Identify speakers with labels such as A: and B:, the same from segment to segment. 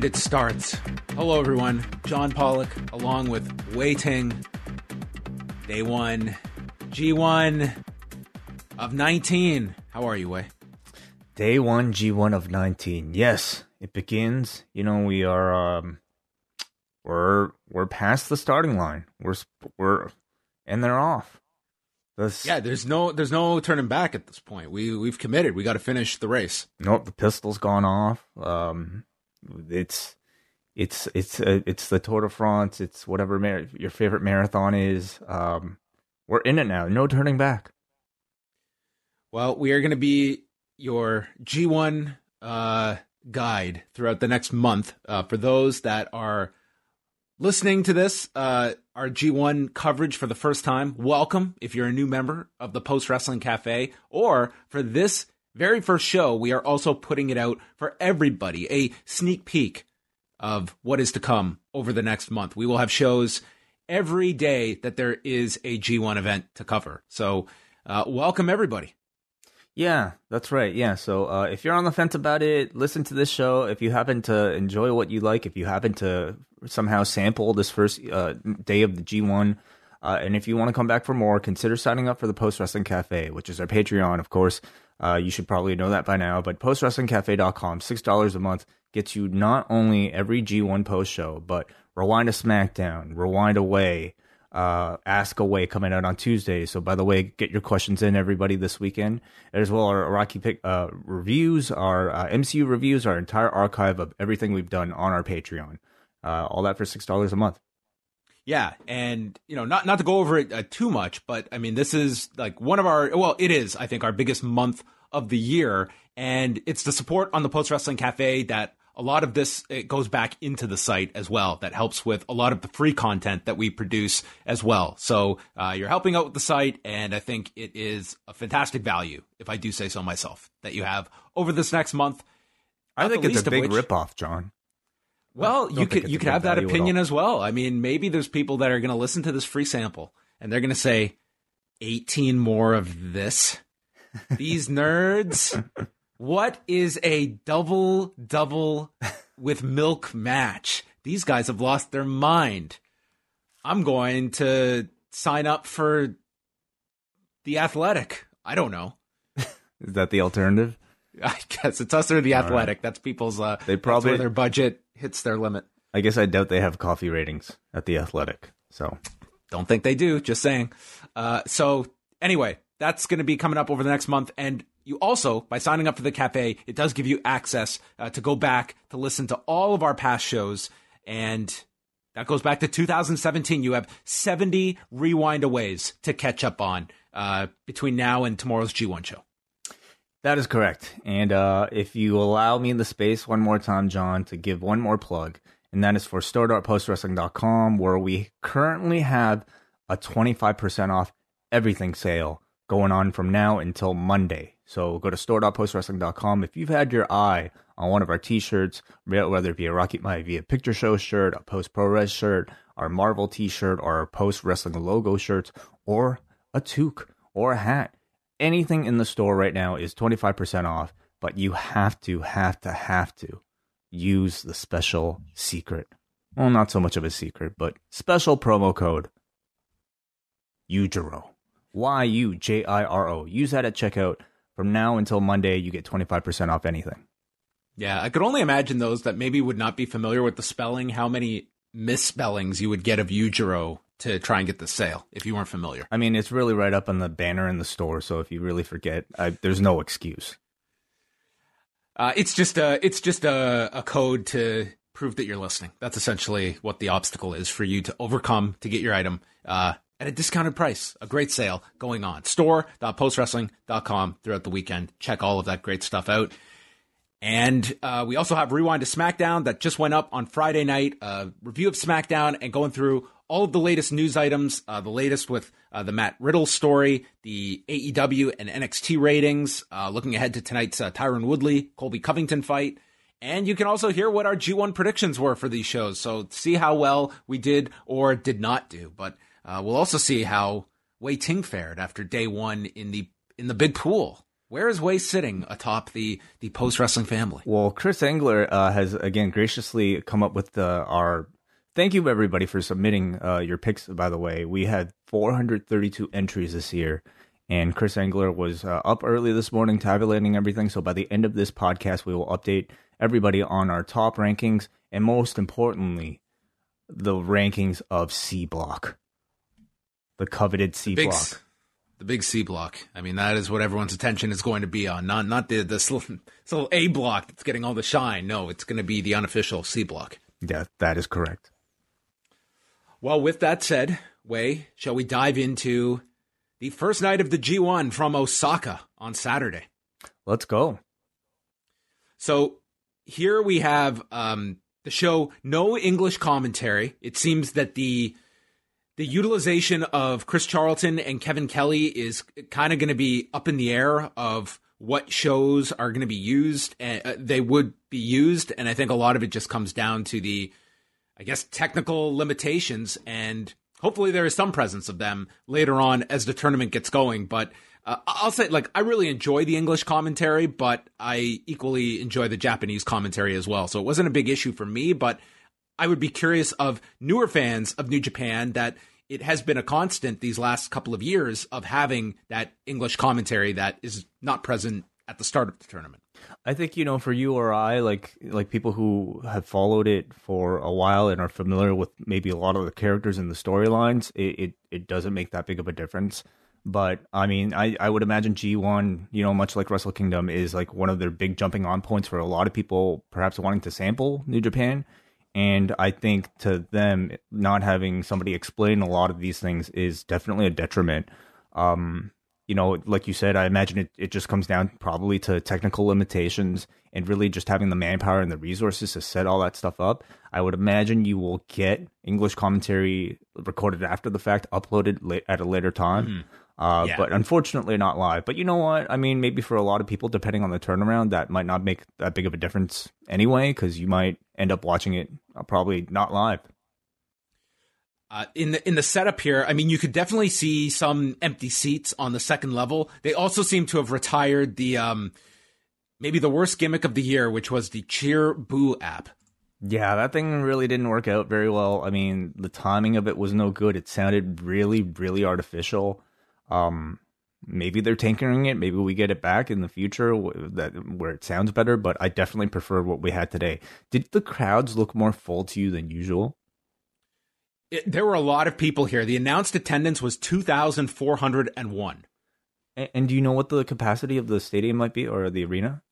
A: And it starts. Hello, everyone. John Pollock, along with Wai Ting. Day one, G1 of 19. How are you, Wai?
B: Day one, G1 of 19. Yes, it begins. You know, we are, um, we're, we're past the starting line. We're, we're, and they're off.
A: This, yeah, there's no, there's no turning back at this point. We, we've committed. We got to finish the race.
B: Nope, the pistol's gone off. Um, it's it's it's uh, it's the Tour de France. It's whatever mar- your favorite marathon is. Um, we're in it now. No turning back.
A: Well, we are going to be your G1 uh, guide throughout the next month. Uh, for those that are listening to this, uh, our G1 coverage for the first time, welcome. If you're a new member of the Post Wrestling Cafe, or for this very first show, we are also putting it out for everybody a sneak peek of what is to come over the next month. We will have shows every day that there is a G1 event to cover. So, uh, welcome everybody.
B: Yeah, that's right. Yeah. So uh, if you're on the fence about it, listen to this show. If you happen to enjoy what you like, if you happen to somehow sample this first uh, day of the G1, uh, and if you want to come back for more, consider signing up for the Post Wrestling Cafe, which is our Patreon, of course. Uh, you should probably know that by now, but postwrestlingcafe.com, $6 a month gets you not only every G1 post show, but Rewind a SmackDown, Rewind Away, uh, Ask Away coming out on Tuesday. So, by the way, get your questions in, everybody, this weekend. As well, our Rocky Pick uh, reviews, our uh, MCU reviews, our entire archive of everything we've done on our Patreon. Uh, all that for $6 a month.
A: Yeah, and you know, not not to go over it uh, too much, but I mean, this is like one of our well, it is I think our biggest month of the year, and it's the support on the Post Wrestling Cafe that a lot of this it goes back into the site as well. That helps with a lot of the free content that we produce as well. So uh, you're helping out with the site, and I think it is a fantastic value, if I do say so myself, that you have over this next month.
B: I think it's a big which, ripoff, John.
A: Well, you could you could have that opinion as well. I mean, maybe there's people that are going to listen to this free sample and they're going to say, "18 more of this." These nerds. What is a double double with milk match? These guys have lost their mind. I'm going to sign up for the athletic. I don't know.
B: is that the alternative?
A: I guess it's us or the athletic. Right. That's people's uh they probably their budget hits their limit.
B: I guess I doubt they have coffee ratings at the Athletic. So
A: don't think they do. Just saying. Uh, so anyway, that's going to be coming up over the next month, and you also by signing up for the cafe, it does give you access uh, to go back to listen to all of our past shows, and that goes back to 2017. You have 70 rewind aways to catch up on uh, between now and tomorrow's G1 show.
B: That is correct. And uh, if you allow me the space one more time, John, to give one more plug, and that is for store.postwrestling.com, where we currently have a 25% off everything sale going on from now until Monday. So go to store.postwrestling.com. If you've had your eye on one of our t-shirts, whether it be a Rocky Maivia Picture Show shirt, a Post Pro Res shirt, our Marvel t-shirt, or our Post Wrestling logo shirts, or a toque or a hat, anything in the store right now is 25% off, but you have to, have to, have to use the special secret. Well, not so much of a secret, but special promo code Yujiro. Y U J I R O. Use that at checkout. From now until Monday, you get 25% off anything.
A: Yeah, I could only imagine those that maybe would not be familiar with the spelling, how many misspellings you would get of Yujiro to try and get the sale if you weren't familiar.
B: I mean, it's really right up on the banner in the store, so if you really forget, I, there's no excuse.
A: Uh, it's just a it's just a, a code to prove that you're listening. That's essentially what the obstacle is for you to overcome to get your item uh, at a discounted price. A great sale going on. Store.postwrestling.com throughout the weekend. Check all of that great stuff out. And uh, we also have Rewind to SmackDown that just went up on Friday night. A review of SmackDown and going through all of the latest news items. Uh, the latest with uh, the Matt Riddle story, the AEW and NXT ratings. Uh, looking ahead to tonight's uh, Tyron Woodley Colby Covington fight. And you can also hear what our G1 predictions were for these shows. So see how well we did or did not do. But uh, we'll also see how Wai Ting fared after day one in the in the big pool. Where is Wai sitting atop the the post wrestling family?
B: Well, Chris Engler uh, has again graciously come up with the, our. Thank you everybody for submitting uh, your picks. By the way, we had 432 entries this year, and Chris Engler was uh, up early this morning tabulating everything. So by the end of this podcast, we will update everybody on our top rankings and most importantly, the rankings of C Block, the coveted C Block
A: the big C block. I mean, that is what everyone's attention is going to be on. Not not the this little, this little A block that's getting all the shine. No, it's going to be the unofficial C block.
B: Yeah, that is correct.
A: Well, with that said, Wai, shall we dive into the first night of the G1 from Osaka on Saturday?
B: Let's go.
A: So here we have um, the show, no English commentary. It seems that the the utilization of Chris Charlton and Kevin Kelly is kind of going to be up in the air of what shows are going to be used and uh, they would be used and I think a lot of it just comes down to the I guess technical limitations and hopefully there is some presence of them later on as the tournament gets going but uh, I'll say like I really enjoy the English commentary but I equally enjoy the Japanese commentary as well so it wasn't a big issue for me but I would be curious of newer fans of New Japan that it has been a constant these last couple of years of having that English commentary that is not present at the start of the tournament.
B: I think you know for you or I like like people who have followed it for a while and are familiar with maybe a lot of the characters and the storylines, it, it, it doesn't make that big of a difference. But I mean, I, I would imagine G1, you know, much like Wrestle Kingdom, is like one of their big jumping on points for a lot of people, perhaps wanting to sample New Japan. And I think to them, not having somebody explain a lot of these things is definitely a detriment. Um, you know, like you said, I imagine it, it just comes down probably to technical limitations and really just having the manpower and the resources to set all that stuff up. I would imagine you will get English commentary recorded after the fact, uploaded late, at a later time. Mm-hmm. Uh, yeah. But unfortunately, not live. But you know what? I mean, maybe for a lot of people, depending on the turnaround, that might not make that big of a difference anyway, because you might end up watching it uh, probably not live.
A: Uh, in the in the setup here, I mean, you could definitely see some empty seats on the second level. They also seem to have retired the um, maybe the worst gimmick of the year, which was the Cheer Boo app.
B: Yeah, that thing really didn't work out very well. I mean, the timing of it was no good. It sounded really, really artificial. Um, maybe they're tinkering it. Maybe we get it back in the future that where it sounds better. But I definitely prefer what we had today. Did the crowds look more full to you than usual?
A: It, there were a lot of people here. The announced attendance was two thousand four hundred and one.
B: And do you know what the capacity of the stadium might be or the arena?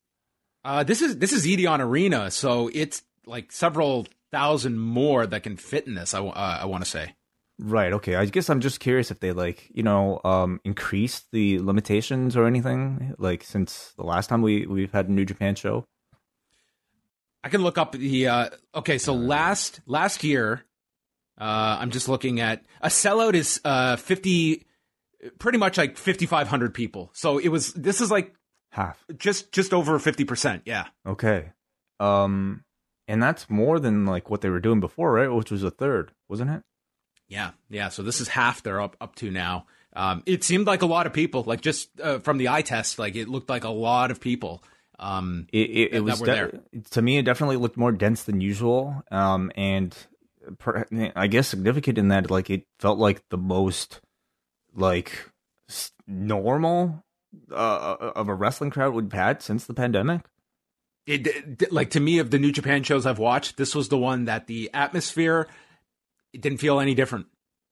A: Uh, this is this is Edion Arena, so it's like several thousand more that can fit in this. I uh, I want to say.
B: Right. Okay. I guess I'm just curious if they like, you know, um, increased the limitations or anything like since the last time we we've had a New Japan show.
A: I can look up the. Uh, okay, so last last year, uh, I'm just looking at a sellout is uh, fifty, pretty much like 5,500 people. So it was. This is like
B: half,
A: just just over 50 percent. Yeah.
B: Okay. Um, and that's more than like what they were doing before, right? Which was a third, wasn't it?
A: Yeah, yeah. So this is half they're up up to now. Um, it seemed like a lot of people, like just uh, from the eye test, like it looked like a lot of people. Um,
B: it, it, it was de- to me, it definitely looked more dense than usual. Um, and I guess significant in that, like it felt like the most like normal uh, uh, of a wrestling crowd we've had since the pandemic.
A: It, like to me, of the New Japan shows I've watched, this was the one that the atmosphere it didn't feel any different.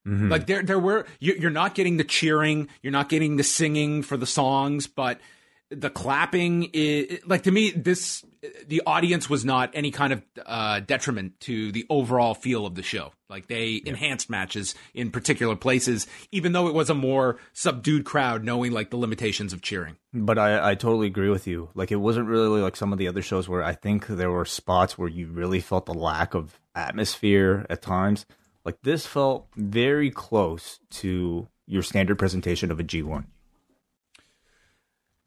A: Mm-hmm. Like there, there were you're not getting the cheering, you're not getting the singing for the songs, but the clapping is like to me this the audience was not any kind of uh, detriment to the overall feel of the show. Like they yeah. enhanced matches in particular places even though it was a more subdued crowd knowing like the limitations of cheering.
B: But i i totally agree with you. Like it wasn't really like some of the other shows where i think there were spots where you really felt the lack of atmosphere at times. Like this felt very close to your standard presentation of a g1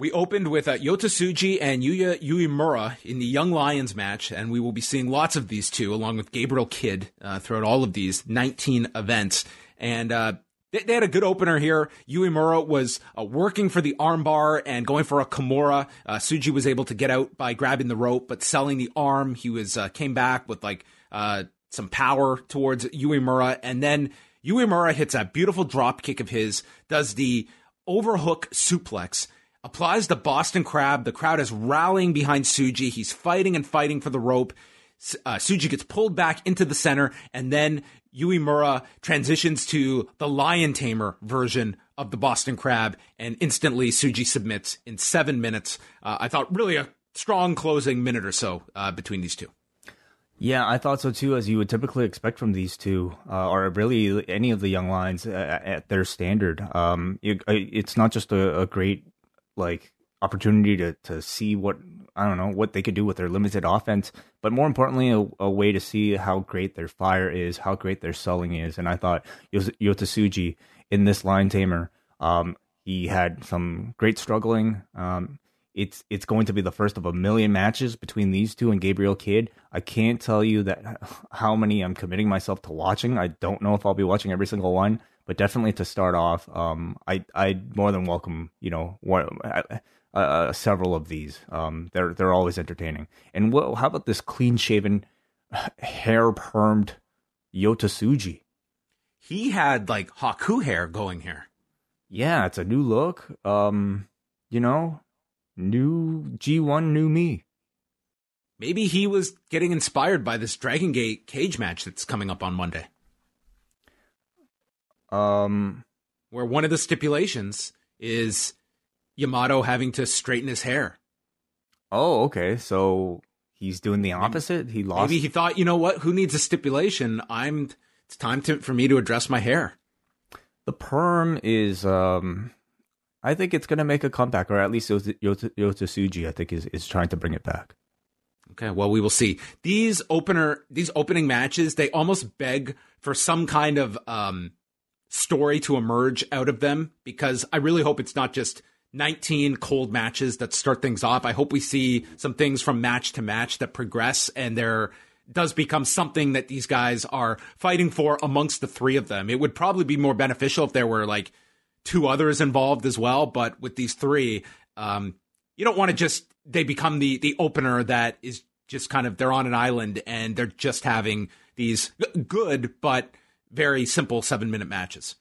A: we opened with uh, Yota Tsuji and Yuya Uemura in the Young Lions match, and we will be seeing lots of these two along with Gabriel Kidd uh, throughout all of these 19 events. And uh, they, they, had a good opener here. Uemura was uh, working for the armbar and going for a Kimura. Uh, Tsuji was able to get out by grabbing the rope, but selling the arm. He was uh, came back with like some power towards Uemura, and then Uemura hits a beautiful drop kick of his, does the overhook suplex applies the Boston Crab. The crowd is rallying behind Tsuji. He's fighting and fighting for the rope. Uh, Tsuji gets pulled back into the center, and then Yuya Uemura transitions to the Lion Tamer version of the Boston Crab, and instantly Tsuji submits in seven minutes. Uh, I thought really a strong closing minute or so uh, between these two.
B: Yeah, I thought so too, as you would typically expect from these two, uh, or really any of the young lions at, at their standard. Um, it, it's not just a, a, great like opportunity to to see what I don't know what they could do with their limited offense, but more importantly, a, a way to see how great their fire is, how great their selling is. And I thought Yota Tsuji in this Lion Tamer, um, he had some great struggling. Um, it's it's going to be the first of a million matches between these two and Gabriel Kidd. I can't tell you that how many I'm committing myself to watching. I don't know if I'll be watching every single one, but definitely to start off, um, I I more than welcome you know one, uh, uh, several of these. Um, they're they're always entertaining. And what, how about this clean shaven, hair permed Yota Tsuji?
A: He had like Haku hair going here.
B: Yeah, it's a new look. Um, you know, new G1, new me.
A: Maybe he was getting inspired by this Dragon Gate cage match that's coming up on Monday.
B: Um,
A: where one of the stipulations is Yamato having to straighten his hair.
B: Oh, okay. So he's doing the opposite. He lost.
A: Maybe he thought, you know what? Who needs a stipulation? I'm. It's time to for me to address my hair.
B: The perm is. um I think it's going to make a comeback, or at least Yota, Yota, I think, is, is trying to bring it back.
A: Okay, well, we will see. These opener, these opening matches, they almost beg for some kind of um, story to emerge out of them because I really hope it's not just 19 cold matches that start things off. I hope we see some things from match to match that progress and there does become something that these guys are fighting for amongst the three of them. It would probably be more beneficial if there were like two others involved as well, but with these three, um, you don't want to just they become the the opener that is just kind of they're on an island and they're just having these good but very simple seven minute matches.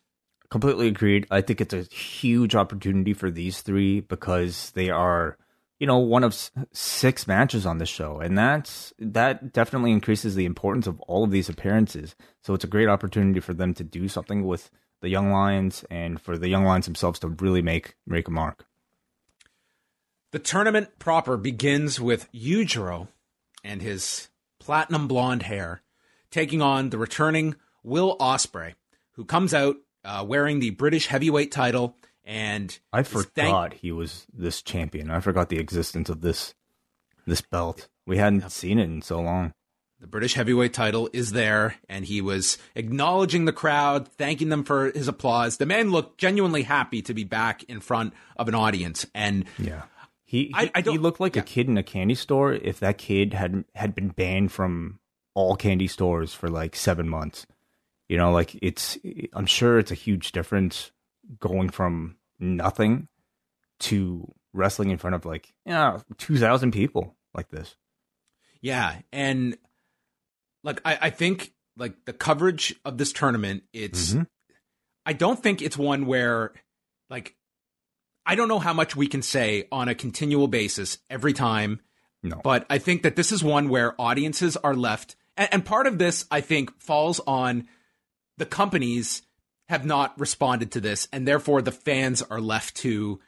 B: Completely agreed. I think it's a huge opportunity for these three because they are, you know, one of six matches on the show, and that's that definitely increases the importance of all of these appearances. So it's a great opportunity for them to do something with the young lions and for the young lions themselves to really make make a mark.
A: The tournament proper begins with Yujiro and his platinum blonde hair taking on the returning Will Ospreay, who comes out uh, wearing the British heavyweight title. And
B: I forgot thank- he was this champion. I forgot the existence of this this belt. We hadn't yep. seen it in so long.
A: The British heavyweight title is there, and he was acknowledging the crowd, thanking them for his applause. The man looked genuinely happy to be back in front of an audience, and
B: yeah, he he, I, I he looked like yeah. a kid in a candy store. If that kid had had been banned from all candy stores for like seven months, you know, like it's, I'm sure it's a huge difference going from nothing to wrestling in front of like, yeah, 2,000 people like this.
A: Yeah. And like, I, I think like the coverage of this tournament, it's, mm-hmm. I don't think it's one where like, I don't know how much we can say on a continual basis every time.
B: No.
A: But I think that this is one where audiences are left. And, and part of this, I think, falls on the companies have not responded to this, and therefore the fans are left to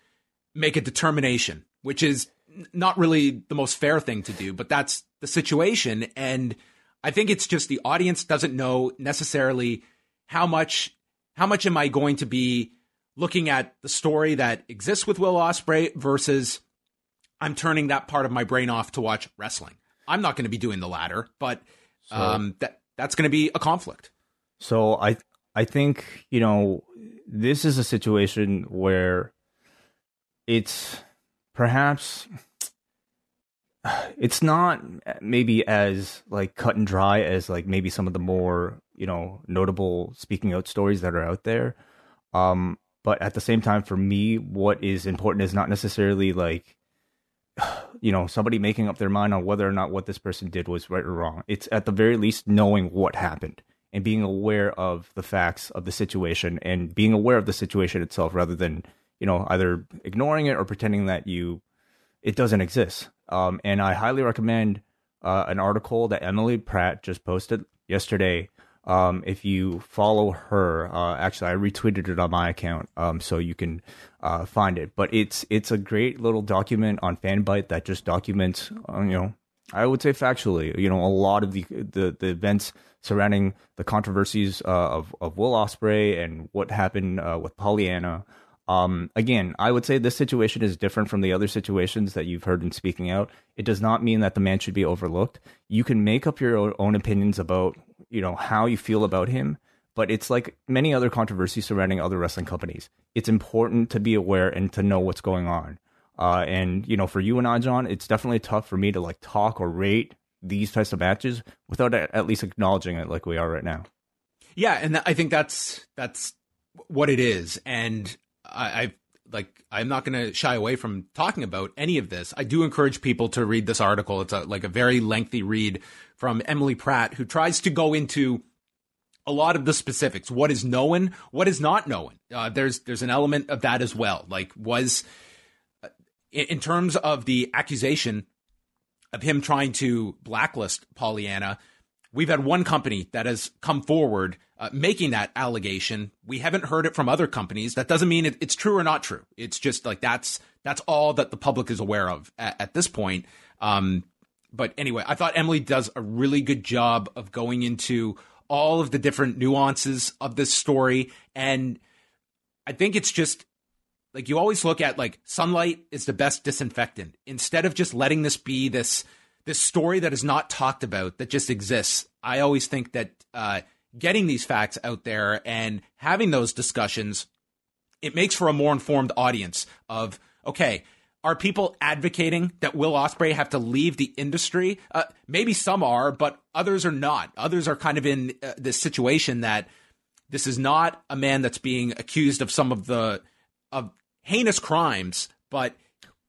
A: make a determination, which is not really the most fair thing to do, but that's the situation. And I think it's just the audience doesn't know necessarily how much how much am I going to be looking at the story that exists with Will Ospreay versus I'm turning that part of my brain off to watch wrestling. I'm not going to be doing the latter, but um, that that's going to be a conflict.
B: So I I think you know this is a situation where it's perhaps it's not maybe as like cut and dry as like maybe some of the more you know notable speaking out stories that are out there. Um but at the same time for me what is important is not necessarily like you know somebody making up their mind on whether or not what this person did was right or wrong. It's at the very least knowing what happened and being aware of the facts of the situation and being aware of the situation itself rather than you know either ignoring it or pretending that you it doesn't exist um, and i highly recommend uh, an article that emily pratt just posted yesterday um, if you follow her, uh, actually, I retweeted it on my account, um, so you can uh, find it. But it's it's a great little document on Fanbyte that just documents, uh, you know, I would say factually, you know, a lot of the the, the events surrounding the controversies uh, of of Will Ospreay and what happened uh, with Pollyanna. Um, again, I would say this situation is different from the other situations that you've heard in speaking out. It does not mean that the man should be overlooked. You can make up your own opinions about you know how you feel about him but it's like many other controversies surrounding other wrestling companies it's important to be aware and to know what's going on uh, and you know for you and i john it's definitely tough for me to like talk or rate these types of matches without at least acknowledging it like we are right now
A: yeah and i think that's that's what it is and i I've like i'm not going to shy away from talking about any of this i do encourage people to read this article it's a, like a very lengthy read from Emily Pratt, who tries to go into a lot of the specifics. What is known? What is not known? Uh, there's there's an element of that as well. Like was in, in terms of the accusation of him trying to blacklist Pollyanna. We've had one company that has come forward uh, making that allegation. We haven't heard it from other companies. That doesn't mean it, it's true or not true. It's just like that's that's all that the public is aware of at, at this point. Um, but anyway, I thought Emily does a really good job of going into all of the different nuances of this story. And I think it's just like you always look at like sunlight is the best disinfectant. Instead of just letting this be this this story that is not talked about that just exists, I always think that uh, getting these facts out there and having those discussions, it makes for a more informed audience of okay, are people advocating that Will Ospreay have to leave the industry? Uh, maybe some are, but others are not. Others are kind of in uh, this situation that this is not a man that's being accused of some of the of heinous crimes, but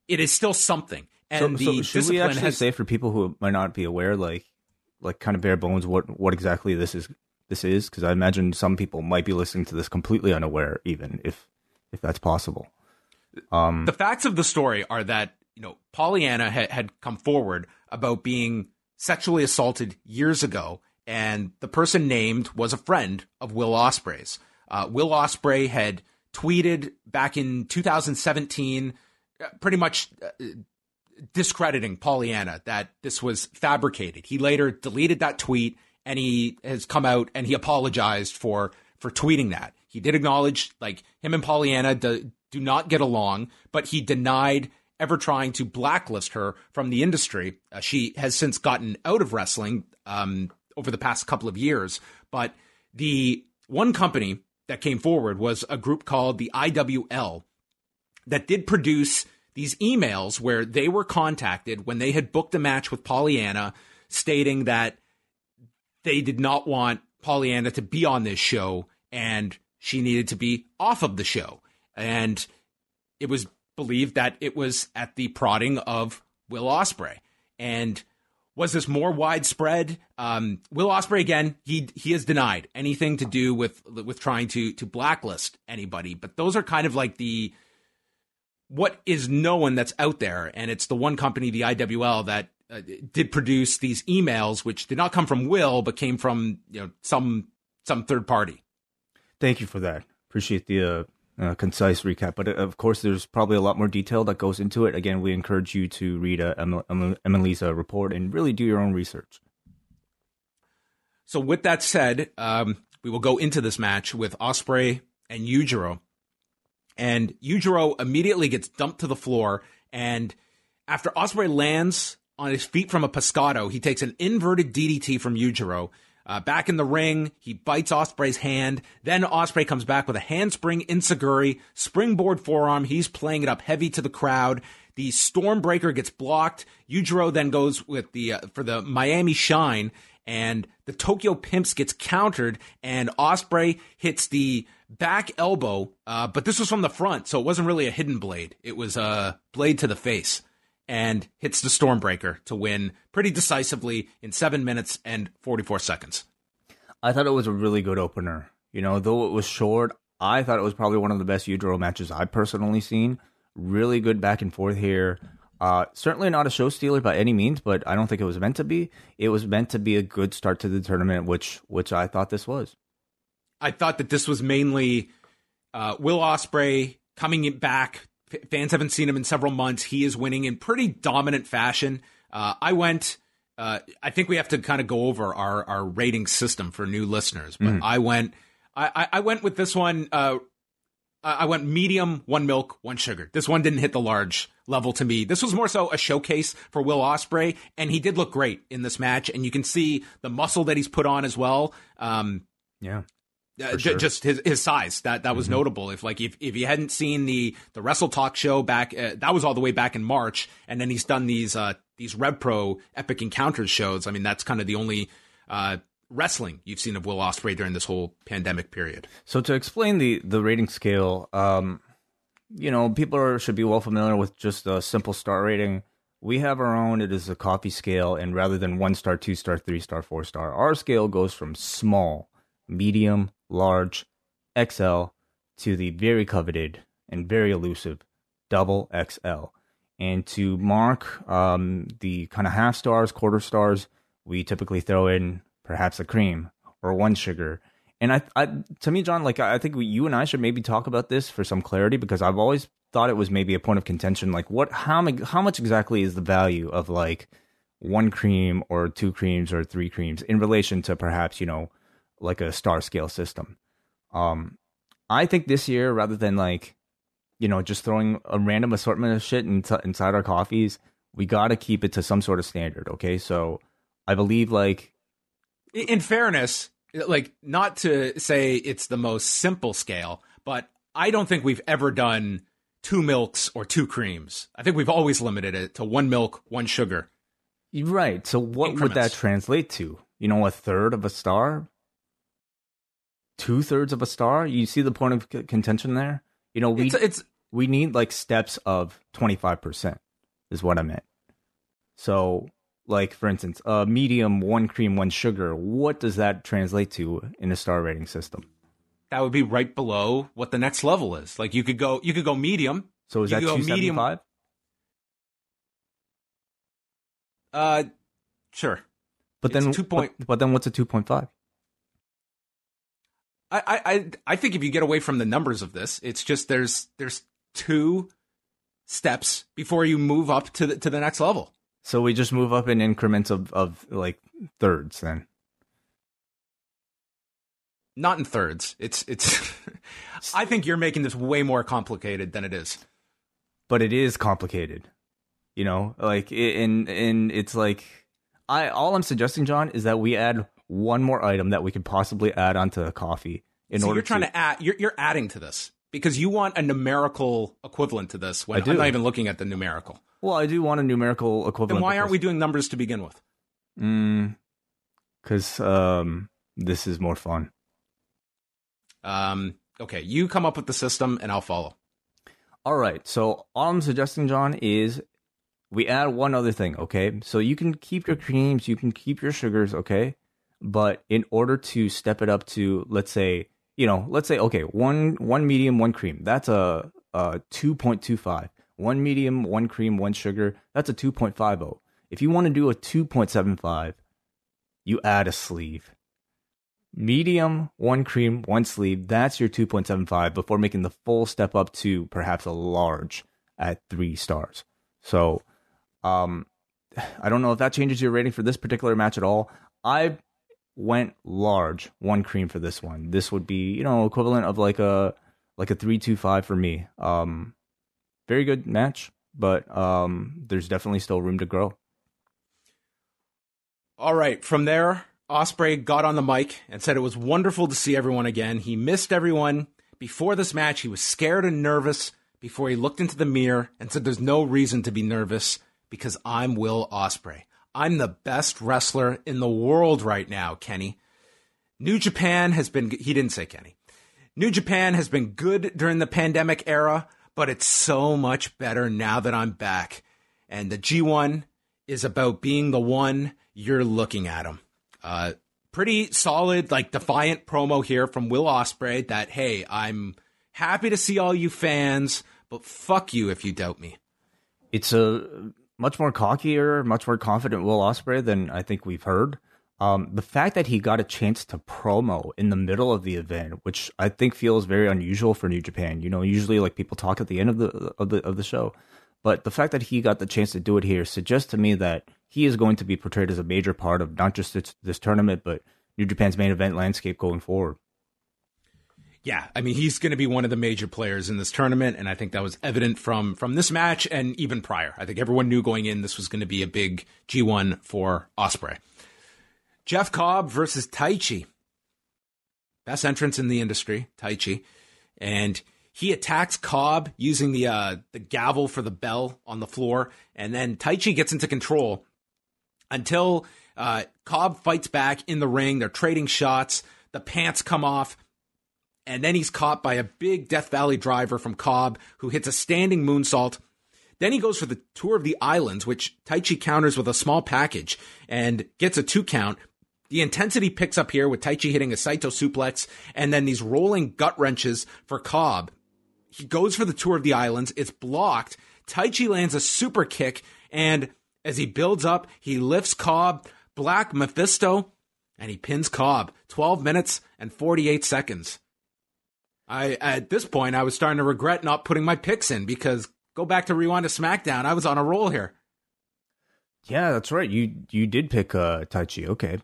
A: it is still something. And so, the
B: so should we actually has, say for people who might not be aware, like like kind of bare bones, what what exactly this is? This is because I imagine some people might be listening to this completely unaware, even if if that's possible.
A: Um, the facts of the story are that you know Pollyanna ha- had come forward about being sexually assaulted years ago, and the person named was a friend of Will Ospreay's. Uh, Will Ospreay had tweeted back in 2017, uh, pretty much uh, discrediting Pollyanna that this was fabricated. He later deleted that tweet, and he has come out and he apologized for for tweeting that. He did acknowledge like him and Pollyanna do, do not get along, but he denied ever trying to blacklist her from the industry. Uh, she has since gotten out of wrestling um, over the past couple of years, but the one company that came forward was a group called the IWL that did produce these emails where they were contacted when they had booked a match with Pollyanna, stating that they did not want Pollyanna to be on this show and she needed to be off of the show. And it was believed that it was at the prodding of Will Ospreay. And was this more widespread? Um, Will Ospreay again, he he has denied anything to do with with trying to to blacklist anybody. But those are kind of like the what is known that's out there, and it's the one company, the IWL, that uh, did produce these emails, which did not come from Will, but came from you know some some third party.
B: Thank you for that. Appreciate the uh, uh, concise recap. But uh, of course, there's probably a lot more detail that goes into it. Again, we encourage you to read uh, Emily's report and really do your own research.
A: So, with that said, um, we will go into this match with Ospreay and Yujiro. And Yujiro immediately gets dumped to the floor. And after Ospreay lands on his feet from a pescado, he takes an inverted DDT from Yujiro. Uh, back in the ring, he bites Ospreay's hand. Then Ospreay comes back with a handspring enzuigiri, springboard forearm. He's playing it up heavy to the crowd. The Stormbreaker gets blocked. Yujiro then goes with the uh, for the Miami Shine, and the Tokyo Pimps gets countered, and Ospreay hits the back elbow, uh, but this was from the front, so it wasn't really a hidden blade. It was a blade to the face, and hits the Stormbreaker to win pretty decisively in seven minutes and forty four seconds.
B: I thought it was a really good opener. You know, though it was short, I thought it was probably one of the best Yujiro matches I've personally seen. Really good back and forth here. Uh, certainly not a show stealer by any means, but I don't think it was meant to be. It was meant to be a good start to the tournament, which which I thought this was.
A: I thought that this was mainly uh, Will Ospreay coming back. Fans haven't seen him in several months. He is winning in pretty dominant fashion. Uh, I went. Uh, I think we have to kind of go over our our rating system for new listeners, but mm. I went. I, I went with this one uh, I went medium, one milk, one sugar. This one didn't hit the large level to me. This was more so a showcase for Will Ospreay, and he did look great in this match. And you can see the muscle that he's put on as well. Um,
B: yeah.
A: Uh, sure. just his his size that that was mm-hmm. notable. If like if if you hadn't seen the the Wrestle Talk show back, uh, that was all the way back in March, and then he's done these uh these Rev Pro Epic Encounters shows. I mean, that's kind of the only uh wrestling you've seen of Will Ospreay during this whole pandemic period.
B: So to explain the the rating scale, um, you know, people are, should be well familiar with just a simple star rating. We have our own. It is a coffee scale, and rather than one star, two star, three star, four star, our scale goes from small, medium, large, XL to the very coveted and very elusive double XL. And to mark um, the kind of half stars, quarter stars, we typically throw in perhaps a cream or one sugar. And I, I to me, John, like I think you and I should maybe talk about this for some clarity because I've always thought it was maybe a point of contention. Like, what, how, how much exactly is the value of like one cream or two creams or three creams in relation to perhaps you know like a star scale system? Um, I think this year, rather than like you know just throwing a random assortment of shit inside our coffees, we got to keep it to some sort of standard. Okay, so I believe like
A: in fairness, like not to say it's the most simple scale, but I don't think we've ever done two milks or two creams. I think we've always limited it to one milk, one sugar.
B: Right. So what Increments. would that translate to? You know, a third of a star? Two thirds of a star? You see the point of contention there? You know, we
A: it's, it's
B: we need like steps of twenty five percent is what I meant. So like for instance, a medium, one cream, one sugar, what does that translate to in a star rating system?
A: That would be right below what the next level is. Like you could go, you could go medium.
B: So is that two seventy five?
A: Uh, sure.
B: But it's then two point. But, but then what's a two point five?
A: I, I I think if you get away from the numbers of this, it's just there's there's two steps before you move up to the to the next level.
B: So we just move up in increments of, of like thirds then.
A: Not in thirds. It's it's I think you're making this way more complicated than it is.
B: But it is complicated. You know, like in in it's like I all I'm suggesting John is that we add one more item that we could possibly add onto the coffee in
A: so
B: order
A: you're trying to, to add you're you're adding to this because you want a numerical equivalent to this when I'm not even looking at the numerical.
B: Well, I do want a numerical equivalent.
A: Then why aren't we doing numbers to begin with?
B: Mm, because um, this is more fun.
A: Um, okay, you come up with the system, and I'll follow.
B: All right. So all I'm suggesting, John, is we add one other thing. Okay, so you can keep your creams, you can keep your sugars. Okay, but in order to step it up to, let's say, you know, let's say, okay, one one medium, one cream. That's a, a one medium, one cream, one sugar. That's a 2.50. If you want to do a 2.75, you add a sleeve. medium, one cream, one sleeve. That's your 2.75 before making the full step up to perhaps a large at three stars. So, um, I don't know if that changes your rating for this particular match at all. I went large, one cream for this one. This would be, you know, equivalent of like a like a three two five for me. Um, very good match, but um, there's definitely still room to grow.
A: All right, from there, Ospreay got on the mic and said it was wonderful to see everyone again. He missed everyone. Before this match, he was scared and nervous before he looked into the mirror and said there's no reason to be nervous because I'm Will Ospreay. I'm the best wrestler in the world right now, Kenny. New Japan has been, he didn't say Kenny. New Japan has been good during the pandemic era, but it's so much better now that I'm back. And the G1 is about being the one you're looking at him. Uh, pretty solid, like defiant promo here from Will Ospreay that, hey, I'm happy to see all you fans, but fuck you if you doubt me.
B: It's a much more cockier, much more confident Will Ospreay than I think we've heard. Um, the fact that he got a chance to promo in the middle of the event, which I think feels very unusual for New Japan. You know, usually like people talk at the end of the of the of the show, but the fact that he got the chance to do it here suggests to me that he is going to be portrayed as a major part of not just this, this tournament, but New Japan's main event landscape going forward.
A: Yeah, I mean he's going to be one of the major players in this tournament, and I think that was evident from from this match and even prior. I think everyone knew going in this was going to be a big G1 for Ospreay. Jeff Cobb versus Taichi, best entrance in the industry, Taichi, and he attacks Cobb using the uh, the gavel for the bell on the floor, and then Taichi gets into control until uh, Cobb fights back in the ring. They're trading shots. The pants come off and then he's caught by a big Death Valley driver from Cobb who hits a standing moonsault. Then he goes for the tour of the islands, which Taichi counters with a small package and gets a two count. The intensity picks up here with Taichi hitting a Saito suplex and then these rolling gut wrenches for Cobb. He goes for the tour of the islands. It's blocked. Taichi lands a super kick and as he builds up, he lifts Cobb, Black Mephisto, and he pins Cobb. 12 minutes and 48 seconds. I at this point I was starting to regret not putting my picks in because go back to rewind to SmackDown, I was on a roll here.
B: Yeah, that's right. You you did pick uh, Taichi. Okay.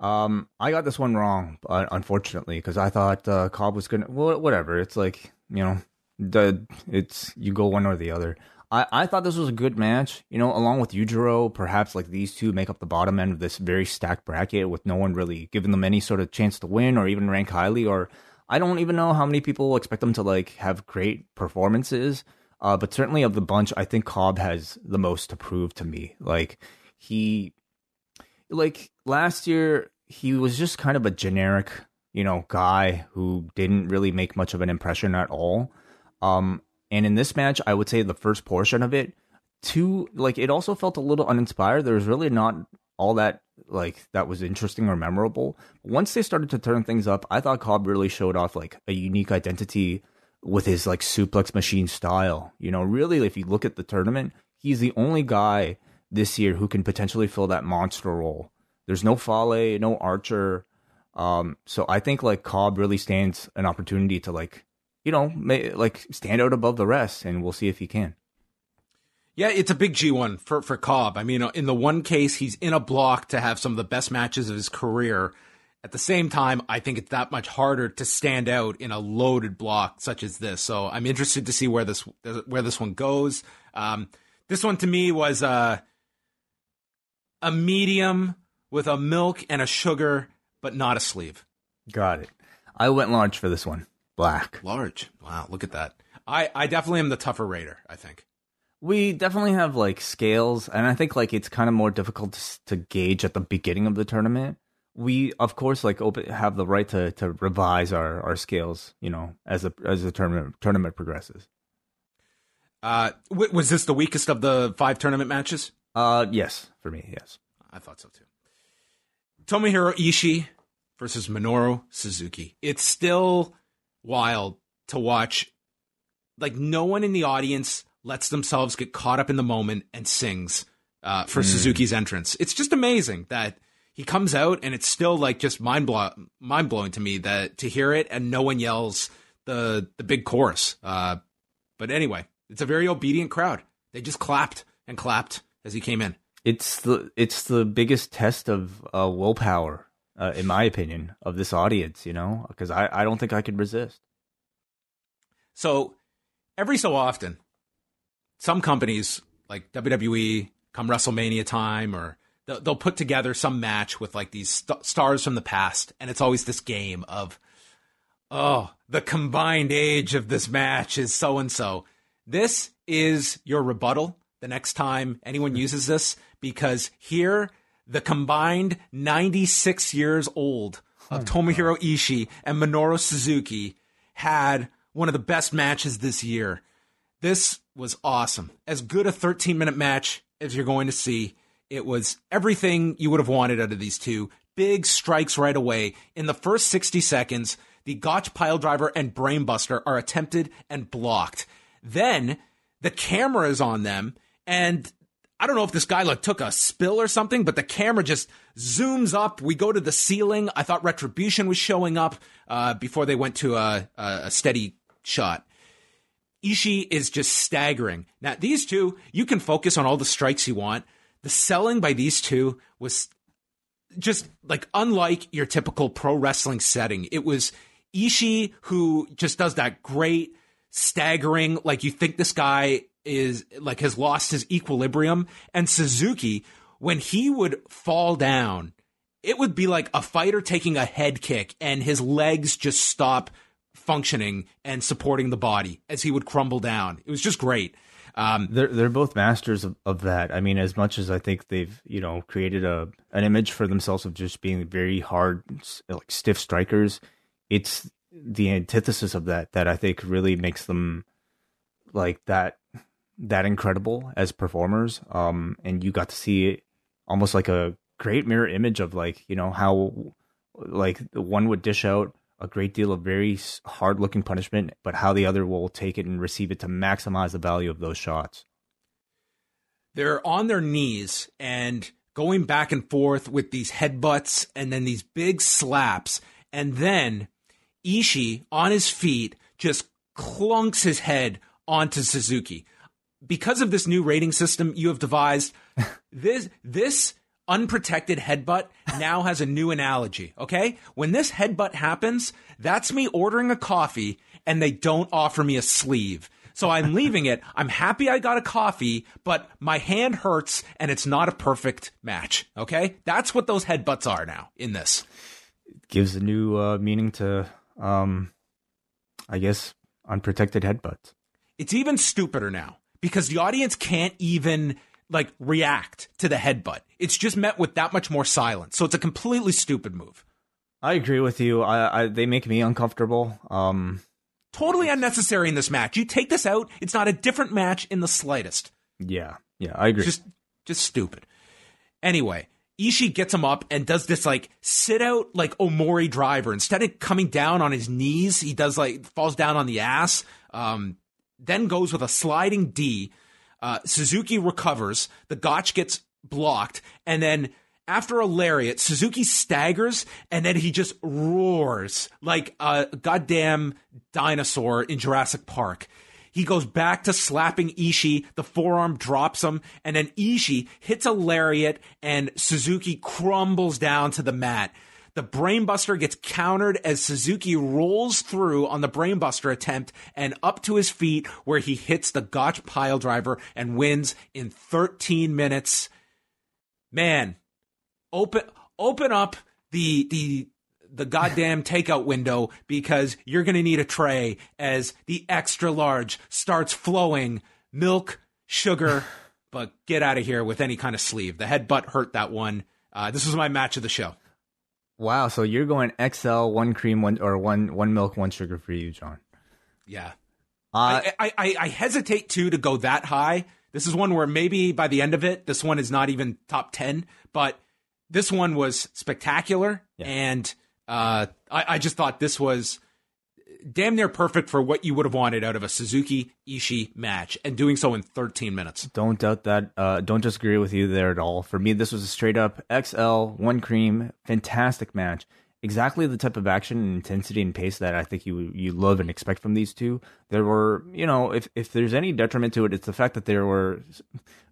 B: Um, I got this one wrong, uh, unfortunately, because I thought uh, Cobb was gonna. Well, whatever. It's like you know, the it's you go one or the other. I, I thought this was a good match. You know, along with Yujiro, perhaps like these two make up the bottom end of this very stacked bracket with no one really giving them any sort of chance to win or even rank highly or I don't even know how many people expect them to like have great performances. Uh, but certainly of the bunch, I think Cobb has the most to prove to me. Like he, like last year, he was just kind of a generic, you know, guy who didn't really make much of an impression at all. Um, and in this match, I would say the first portion of it, too, like it also felt a little uninspired. There was really not all that like that was interesting or memorable. Once they started to turn things up, I thought Cobb really showed off like a unique identity with his like suplex machine style. You know, really, if you look at the tournament, he's the only guy this year who can potentially fill that monster role. There's no Fale, no Archer. Um, so I think like Cobb really stands an opportunity to like, you know, may, like stand out above the rest, and we'll see if he can.
A: Yeah, it's a big G1 for, for Cobb. I mean, in the one case, he's in a block to have some of the best matches of his career. At the same time, I think it's that much harder to stand out in a loaded block such as this. So I'm interested to see where this where this one goes. Um, this one to me was a a medium with a milk and a sugar, but not a sleeve.
B: Got it. I went large for this one. Black.
A: Large. Wow, look at that. I, I definitely am the tougher raider, I think.
B: We definitely have like scales, and I think like it's kind of more difficult to, to gauge at the beginning of the tournament. We of course like open, have the right to to revise our, our scales, you know, as the as the tournament tournament progresses.
A: Uh, was this the weakest of the five tournament matches?
B: Uh, yes, for me, yes.
A: I thought so too. Tomohiro Ishii versus Minoru Suzuki. It's still wild to watch. Like no one in the audience lets themselves get caught up in the moment and sings uh, for mm. Suzuki's entrance. It's just amazing that he comes out and it's still like just mind blow mind blowing to me that to hear it and no one yells the the big chorus. Uh, but anyway, it's a very obedient crowd. They just clapped and clapped as he came in.
B: It's the it's the biggest test of uh, willpower, uh, in my opinion, of this audience. You know, because I I don't think I could resist.
A: So every so often, some companies like WWE come WrestleMania time or they'll, they'll put together some match with like these st- stars from the past, and it's always this game of, oh, the combined age of this match is so and so. This is your rebuttal the next time anyone uses this because here the combined 96 years old of oh Tomohiro Ishii and Minoru Suzuki had one of the best matches this year. This was awesome. As good a 13 minute match as you're going to see. It was everything you would have wanted out of these two. Big strikes right away. In the first 60 seconds, the Gotch piledriver and brainbuster are attempted and blocked. Then the camera is on them, and I don't know if this guy like took a spill or something, but the camera just zooms up. We go to the ceiling. I thought Retribution was showing up uh, before they went to a, a steady shot. Ishii is just staggering. Now, these two, you can focus on all the strikes you want. The selling by these two was just like unlike your typical pro wrestling setting. It was Ishii who just does that great staggering, like you think this guy is like has lost his equilibrium. And Suzuki, when he would fall down, it would be like a fighter taking a head kick and his legs just stop functioning and supporting the body as he would crumble down. It was just great.
B: Um, they're they're both masters of, of that. I mean, as much as I think they've you know created a an image for themselves of just being very hard, like stiff strikers, it's the antithesis of that that I think really makes them like that that incredible as performers. Um, and you got to see almost like a great mirror image of like you know how like one would dish out a great deal of very hard looking punishment, but how the other will take it and receive it to maximize the value of those shots.
A: They're on their knees and going back and forth with these headbutts and then these big slaps. And then Ishii on his feet just clunks his head onto Suzuki. Because of this new rating system you have devised, this this unprotected headbutt now has a new analogy, okay? When this headbutt happens, that's me ordering a coffee and they don't offer me a sleeve. So I'm leaving it. I'm happy I got a coffee, but my hand hurts and it's not a perfect match, okay? That's what those headbutts are now in this.
B: It gives a new uh, meaning to, um, I guess, unprotected headbutts.
A: It's even stupider now because the audience can't even like react to the headbutt. It's just met with that much more silence. So it's a completely stupid move.
B: I agree with you. I, I they make me uncomfortable. Um,
A: totally unnecessary in this match. You take this out, it's not a different match in the slightest.
B: Yeah, yeah, I agree.
A: Just, just stupid. Anyway, Ishii gets him up and does this like sit out like Omori driver. Instead of coming down on his knees, he does like falls down on the ass. Um, then goes with a sliding D uh, Suzuki recovers. The Gotch gets blocked. And then after a lariat, Suzuki staggers and then he just roars like a goddamn dinosaur in Jurassic Park. He goes back to slapping Ishii. The forearm drops him, and then Ishii hits a lariat, and Suzuki crumbles down to the mat. The brainbuster gets countered as Suzuki rolls through on the brainbuster attempt and up to his feet where he hits the Gotch pile driver and wins in 13 minutes. Man, open open up the the the goddamn takeout window because you're going to need a tray as the extra large starts flowing milk, sugar, but get out of here with any kind of sleeve. The headbutt hurt that one. Uh, this was my match of the show.
B: Wow, so you're going XL, one cream, one or one one milk, one sugar for you, John.
A: Yeah. Uh, I, I, I hesitate too to go that high. This is one where maybe by the end of it, this one is not even top ten, but this one was spectacular, yeah. and uh, I, I just thought this was damn near perfect for what you would have wanted out of a Suzuki Ishii match, and doing so in 13 minutes.
B: Don't doubt that. Uh, don't disagree with you there at all. For me, this was a straight up XL one cream, fantastic match. Exactly the type of action and intensity and pace that I think you you love and expect from these two. There were, you know, if if there's any detriment to it, it's the fact that there were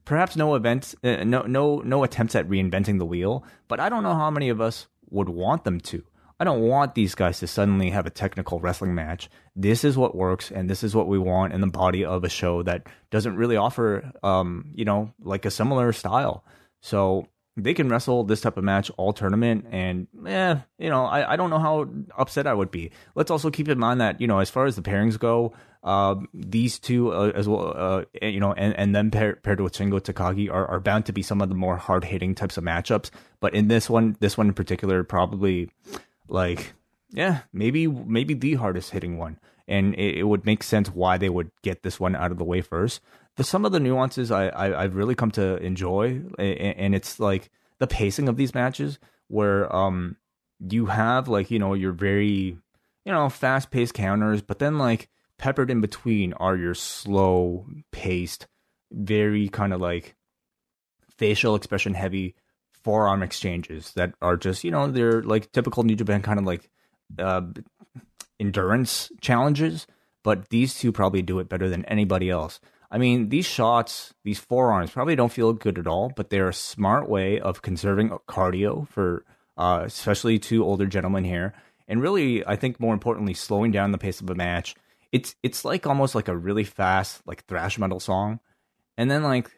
B: perhaps no events, uh, no no no attempts at reinventing the wheel. But I don't know how many of us would want them to. I don't want these guys to suddenly have a technical wrestling match. This is what works, and this is what we want in the body of a show that doesn't really offer, um, you know, like a similar style. So they can wrestle this type of match all tournament, and eh, you know, I, I don't know how upset I would be. Let's also keep in mind that you know, as far as the pairings go, uh, these two uh, as well, uh, you know, and, and then pair, paired with Shingo Takagi are, are bound to be some of the more hard hitting types of matchups. But in this one, this one in particular, probably like yeah, maybe maybe the hardest hitting one, and it, it, would make sense why they would get this one out of the way first. But some of the nuances I, I have really come to enjoy, and, it's like the pacing of these matches where um you have like you know your very you know fast paced counters, but then like peppered in between are your slow paced, very kind of like facial expression heavy forearm exchanges that are just you know they're like typical New Japan kind of like uh, endurance challenges, but these two probably do it better than anybody else. I mean, these shots, these forearms probably don't feel good at all, but they're a smart way of conserving cardio for uh, especially two older gentlemen here, and really, I think more importantly, slowing down the pace of a match. It's it's like almost like a really fast like thrash metal song, and then like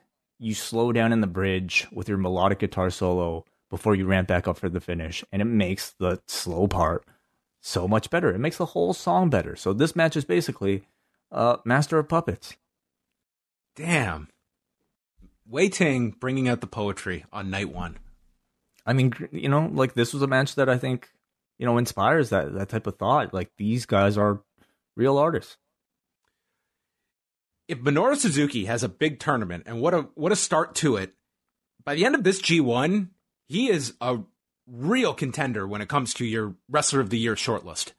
B: you slow down in the bridge with your melodic guitar solo before you ramp back up for the finish, and it makes the slow part so much better. It makes the whole song better. So this match is basically uh, Master of Puppets.
A: Damn. Wai Ting bringing out the poetry on night one.
B: I mean, you know, like this was a match that I think, you know, inspires that that type of thought. Like these guys are real artists
A: if Minoru Suzuki has a big tournament and what a what a start to it, by the end of this G1, he is a real contender when it comes to your wrestler of the year shortlist.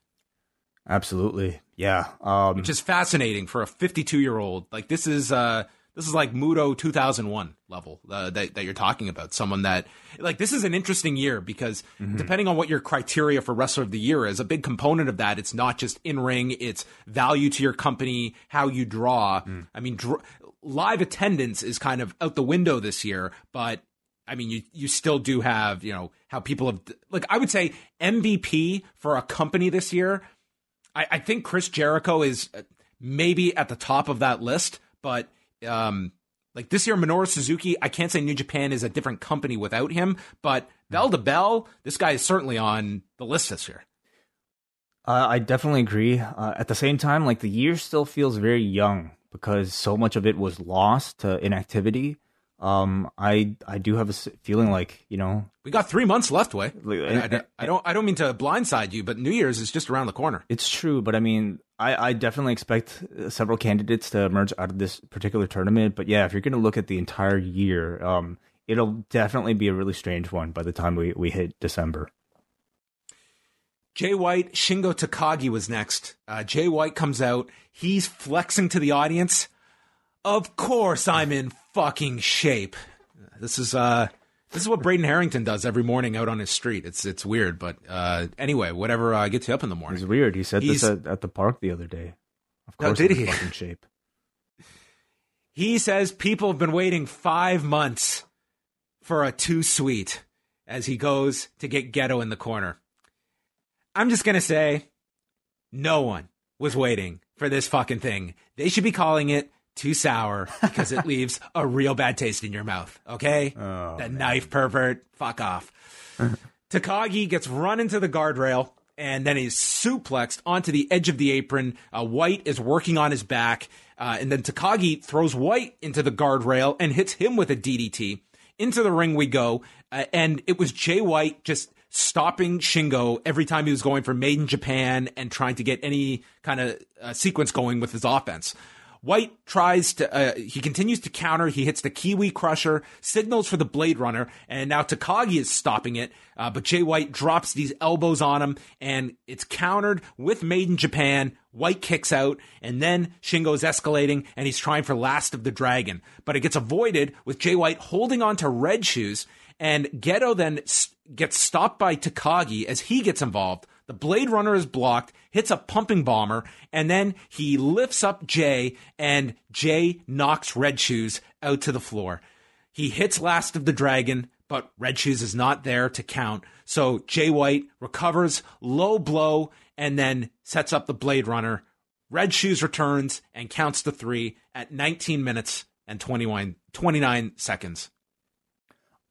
B: Absolutely. Yeah. Um,
A: Which is fascinating for a 52 year old. Like this is uh this is like Muto 2001 level uh, that, that you're talking about. Someone that, like, this is an interesting year because mm-hmm. depending on what your criteria for wrestler of the year is, a big component of that, it's not just in ring, it's value to your company, how you draw. Mm. I mean, dr- live attendance is kind of out the window this year, but I mean, you, you still do have, you know, how people have, like, I would say MVP for a company this year. I, I think Chris Jericho is uh, maybe at the top of that list, but um, like this year, Minoru Suzuki, I can't say New Japan is a different company without him, but bell to bell, this guy is certainly on the list this year.
B: Uh, I definitely agree. Uh, at the same time, like the year still feels very young because so much of it was lost to inactivity. Um, I I do have a feeling like you know
A: we got three months left. Wai I, I, I, don't I don't mean to blindside you, but New Year's is just around the corner.
B: It's true, but I mean I, I definitely expect several candidates to emerge out of this particular tournament. But yeah, if you're going to look at the entire year, um, it'll definitely be a really strange one by the time we we hit December.
A: Jay White, Shingo Takagi was next. Uh, Jay White comes out. He's flexing to the audience. Of course, I'm in fucking shape. This is uh, this is what Braden Harrington does every morning out on his street. It's it's weird, but uh, anyway, whatever uh, gets you up in the morning.
B: It's weird. He said He's, this at, at, the park the other day. Of course,
A: did he?
B: Fucking shape.
A: He says people have been waiting five months for a Too Sweet as he goes to get Gedo in the corner. I'm just gonna say, no one was waiting for this fucking thing. They should be calling it too sour because it leaves a real bad taste in your mouth. Okay? Oh, the man. knife pervert. Fuck off. Takagi gets run into the guardrail and then he's suplexed onto the edge of the apron. Uh, White is working on his back. Uh, and then Takagi throws White into the guardrail and hits him with a DDT. Into the ring we go. Uh, and it was Jay White just stopping Shingo every time he was going for Made in Japan and trying to get any kind of uh, sequence going with his offense. White tries to, uh, he continues to counter. He hits the Kiwi Crusher, signals for the Blade Runner, and now Takagi is stopping it. Uh, but Jay White drops these elbows on him, and it's countered with Made in Japan. White kicks out, and then Shingo is escalating, and he's trying for Last of the Dragon. But it gets avoided with Jay White holding on to Red Shoes, and Gedo then gets stopped by Takagi as he gets involved. The Blade Runner is blocked, hits a pumping bomber, and then he lifts up Jay, and Jay knocks Red Shoes out to the floor. He hits Last of the Dragon, but Red Shoes is not there to count. So Jay White recovers, low blow, and then sets up the Blade Runner. Red Shoes returns and counts the three at 19 minutes and 21, 29 seconds.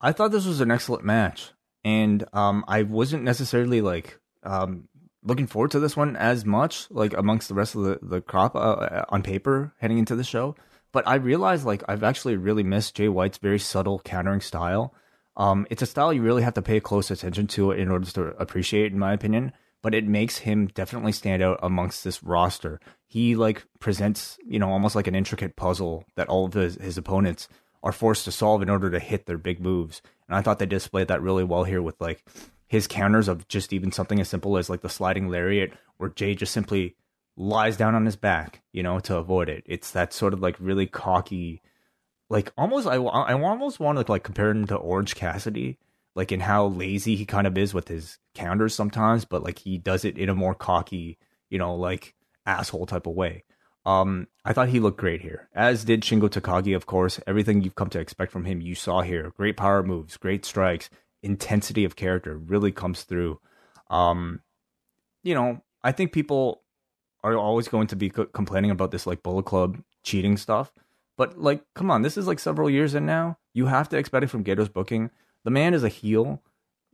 B: I thought this was an excellent match, and um, I wasn't necessarily like um, looking forward to this one as much, like amongst the rest of the the crop uh, uh, on paper heading into the show. But I realized like I've actually really missed Jay White's very subtle countering style. Um, it's a style you really have to pay close attention to in order to appreciate, in my opinion. But it makes him definitely stand out amongst this roster. He like presents, you know, almost like an intricate puzzle that all of his, his opponents are forced to solve in order to hit their big moves. And I thought they displayed that really well here with like his counters of just even something as simple as like the sliding lariat, where Jay just simply lies down on his back, you know, to avoid it. It's that sort of like really cocky, like almost I I almost want to like compare him to Orange Cassidy, like in how lazy he kind of is with his counters sometimes, but like he does it in a more cocky, you know, like asshole type of way. Um, I thought he looked great here, as did Shingo Takagi, of course. Everything you've come to expect from him, you saw here. Great power moves, great strikes, intensity of character really comes through. Um, you know, I think people are always going to be co- complaining about this like Bullet Club cheating stuff, but like, come on, this is like several years in now. You have to expect it from Gedo's booking. The man is a heel.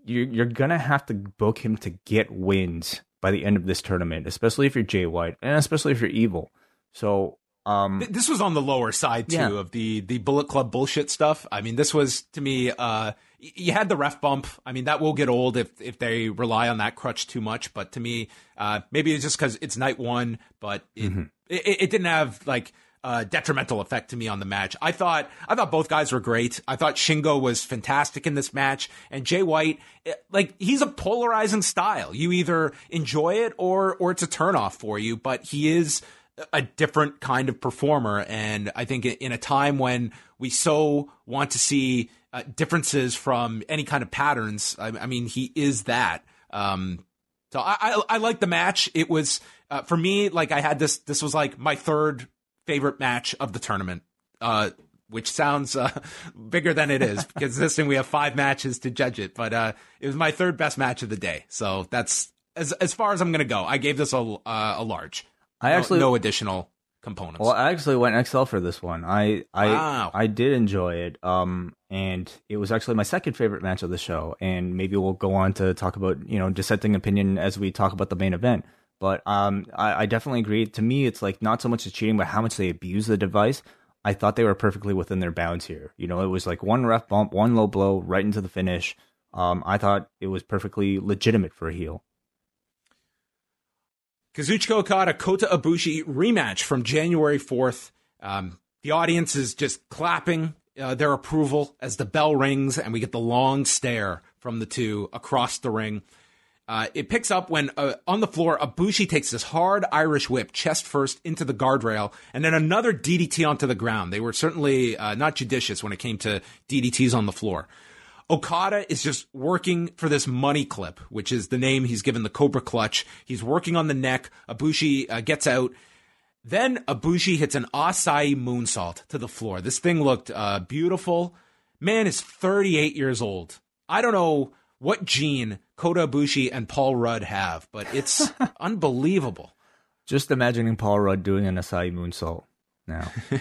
B: You're, you're gonna have to book him to get wins by the end of this tournament, especially if you're Jay White and especially if you're evil. So um,
A: this was on the lower side too yeah. of the the Bullet Club bullshit stuff. I mean, this was to me. Uh, you had the ref bump. I mean, that will get old if if they rely on that crutch too much. But to me, uh, maybe it's just because it's night one, but it, mm-hmm. it, it didn't have like a detrimental effect to me on the match. I thought I thought both guys were great. I thought Shingo was fantastic in this match, and Jay White, eh, like he's a polarizing style. You either enjoy it or or it's a turnoff for you. But he is a different kind of performer. And I think in a time when we so want to see uh, differences from any kind of patterns, I, I mean, he is that. Um, so I, I, I like the match. It was uh, for me like I had this. This was like my third favorite match of the tournament. Uh, which sounds uh, bigger than it is because this thing we have five matches to judge it. But uh, it was my third best match of the day, so that's as as far as I'm to go. I gave this a uh, a large.
B: I actually
A: no, no additional components.
B: Well, I actually went XL for this one. I I wow. I did enjoy it. Um, and it was actually my second favorite match of the show. And maybe we'll go on to talk about you know dissenting opinion as we talk about the main event. But um, I, I definitely agree. To me, it's like not so much the cheating, but how much they abuse the device. I thought they were perfectly within their bounds here. You know, it was like one ref bump, one low blow, right into the finish. Um, I thought it was perfectly legitimate for a heel.
A: Kazuchika Okada Kota Ibushi rematch from January 4th. Um, the audience is just clapping uh, their approval as the bell rings and we get the long stare from the two across the ring. Uh, it picks up when uh, on the floor, Ibushi takes this hard Irish whip chest first into the guardrail and then another DDT onto the ground. They were certainly uh, not judicious when it came to DDTs on the floor. Okada is just working for this money clip, which is the name he's given the Cobra Clutch. He's working on the neck. Ibushi uh, gets out. Then Ibushi hits an Asai moonsault to the floor. This thing looked uh, beautiful. Man is 38 years old. I don't know what gene Kota Ibushi and Paul Rudd have, but it's unbelievable.
B: Just imagining Paul Rudd doing an Asai moonsault now.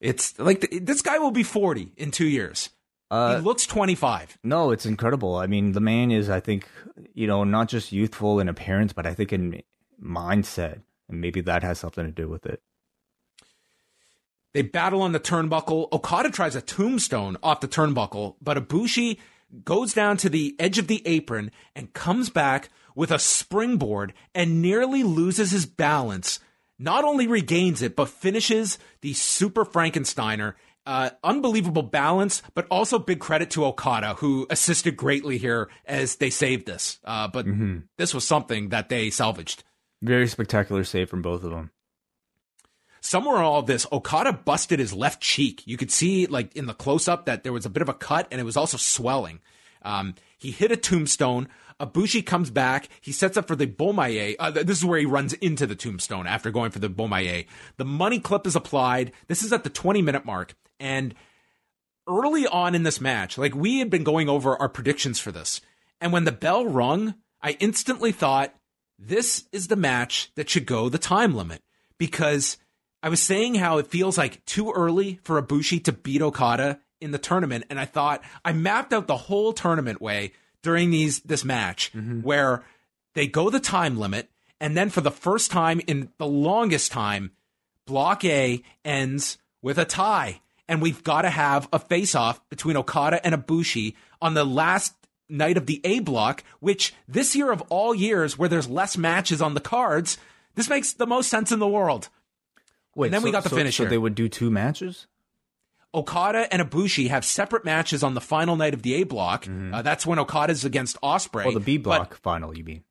A: it's like the, this guy will be 40 in two years. Uh, he looks 25.
B: No, it's incredible. I mean, the man is, I think, you know, not just youthful in appearance, but I think in mindset. And maybe that has something to do with it.
A: They battle on the turnbuckle. Okada tries a tombstone off the turnbuckle, but Ibushi goes down to the edge of the apron and comes back with a springboard and nearly loses his balance, not only regains it, but finishes the Super Frankensteiner. Uh, unbelievable balance, but also big credit to Okada, who assisted greatly here as they saved this. Uh, but mm-hmm. this was something that they salvaged.
B: Very spectacular save from both of them.
A: Somewhere in all this, Okada busted his left cheek. You could see, like in the close up, that there was a bit of a cut and it was also swelling. Um, he hit a tombstone. Ibushi comes back. He sets up for the Bomaye. Uh, this is where he runs into the tombstone after going for the Bomaye. The money clip is applied. This is at the 20 minute mark. And early on in this match, like we had been going over our predictions for this. And when the bell rung, I instantly thought, this is the match that should go the time limit because I was saying how it feels like too early for Ibushi to beat Okada in the tournament. And I thought I mapped out the whole tournament way during these this match mm-hmm. where they go the time limit, and then for the first time in the longest time, Block A ends with a tie, and we've got to have a face off between Okada and Ibushi on the last night of the A block, which this year of all years where there's less matches on the cards, this makes the most sense in the world.
B: Wait,
A: and then
B: so,
A: we got the
B: so,
A: finish.
B: So they would do two matches.
A: Okada and Ibushi have separate matches on the final night of the A block. Mm-hmm. Uh, that's when Okada's against Ospreay.
B: Oh, the B block but, final, you mean?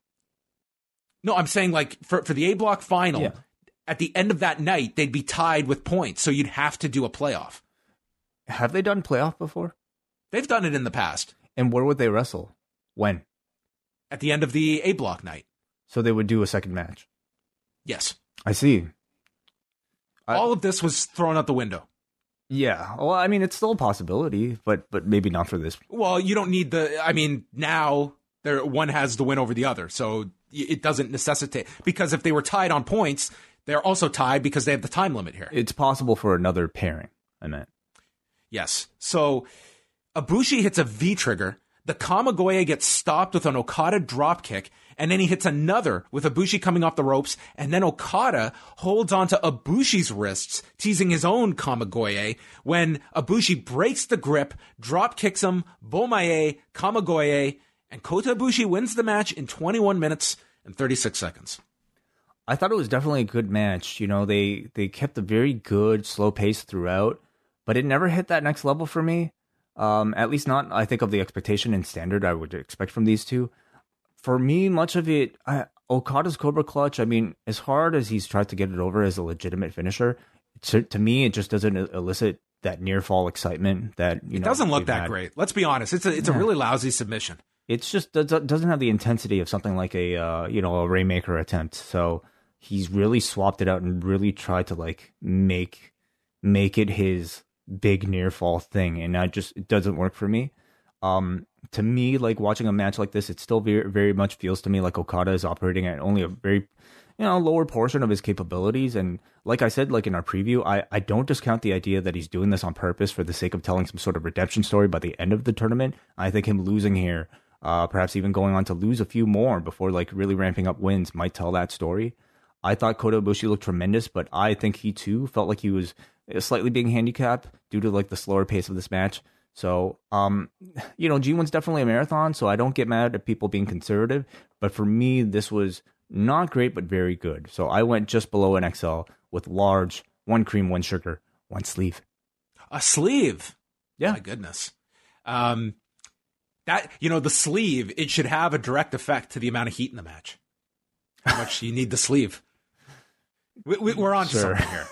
A: No, I'm saying like for for the A block final, yeah. at the end of that night, they'd be tied with points, so you'd have to do a playoff.
B: Have they done playoff before?
A: They've done it in the past.
B: And where would they wrestle? When?
A: At the end of the A block night.
B: So they would do a second match.
A: Yes.
B: I see.
A: All of this was thrown out the window.
B: Yeah. Well, I mean, it's still a possibility, but but maybe not for this.
A: Well, you don't need the. I mean, now there one has the win over the other, so it doesn't necessitate because if they were tied on points, they're also tied because they have the time limit here.
B: It's possible for another pairing. I meant.
A: Yes. So Ibushi hits a V trigger. The Kamigoye gets stopped with an Okada dropkick, and then he hits another with Ibushi coming off the ropes, and then Okada holds onto Ibushi's wrists, teasing his own Kamigoye, when Ibushi breaks the grip, drop kicks him, Bomaye, Kamigoye, and Kota Ibushi wins the match in 21 minutes and 36 seconds.
B: I thought it was definitely a good match. You know, they they kept a very good slow pace throughout, but it never hit that next level for me. Um, at least not, I think, of the expectation and standard I would expect from these two for me, much of it, I, Okada's Cobra Clutch. I mean, as hard as he's tried to get it over as a legitimate finisher, to, to me, it just doesn't elicit that near fall excitement that you
A: it
B: know.
A: doesn't look that had. great. Let's be honest. It's a it's yeah. a really lousy submission.
B: It's just doesn't have the intensity of something like a uh, you know a Rainmaker attempt. So he's really swapped it out and really tried to like make make it his big near fall thing, and I just it doesn't work for me. Um, to me, like watching a match like this, it still very, very much feels to me like Okada is operating at only a very, you know, lower portion of his capabilities. And like I said, like in our preview, I, I don't discount the idea that he's doing this on purpose for the sake of telling some sort of redemption story by the end of the tournament. I think him losing here, uh, perhaps even going on to lose a few more before like really ramping up wins might tell that story. I thought Kota Ibushi looked tremendous, but I think he too felt like he was slightly being handicapped due to like the slower pace of this match. So, um, you know, G1's definitely a marathon, so I don't get mad at people being conservative. But for me, this was not great, but very good. So I went just below an XL with large, one cream, one sugar, one sleeve.
A: A sleeve?
B: Yeah.
A: My goodness. Um, that, you know, the sleeve, it should have a direct effect to the amount of heat in the match. How much you need the sleeve. We, are on sure. something here.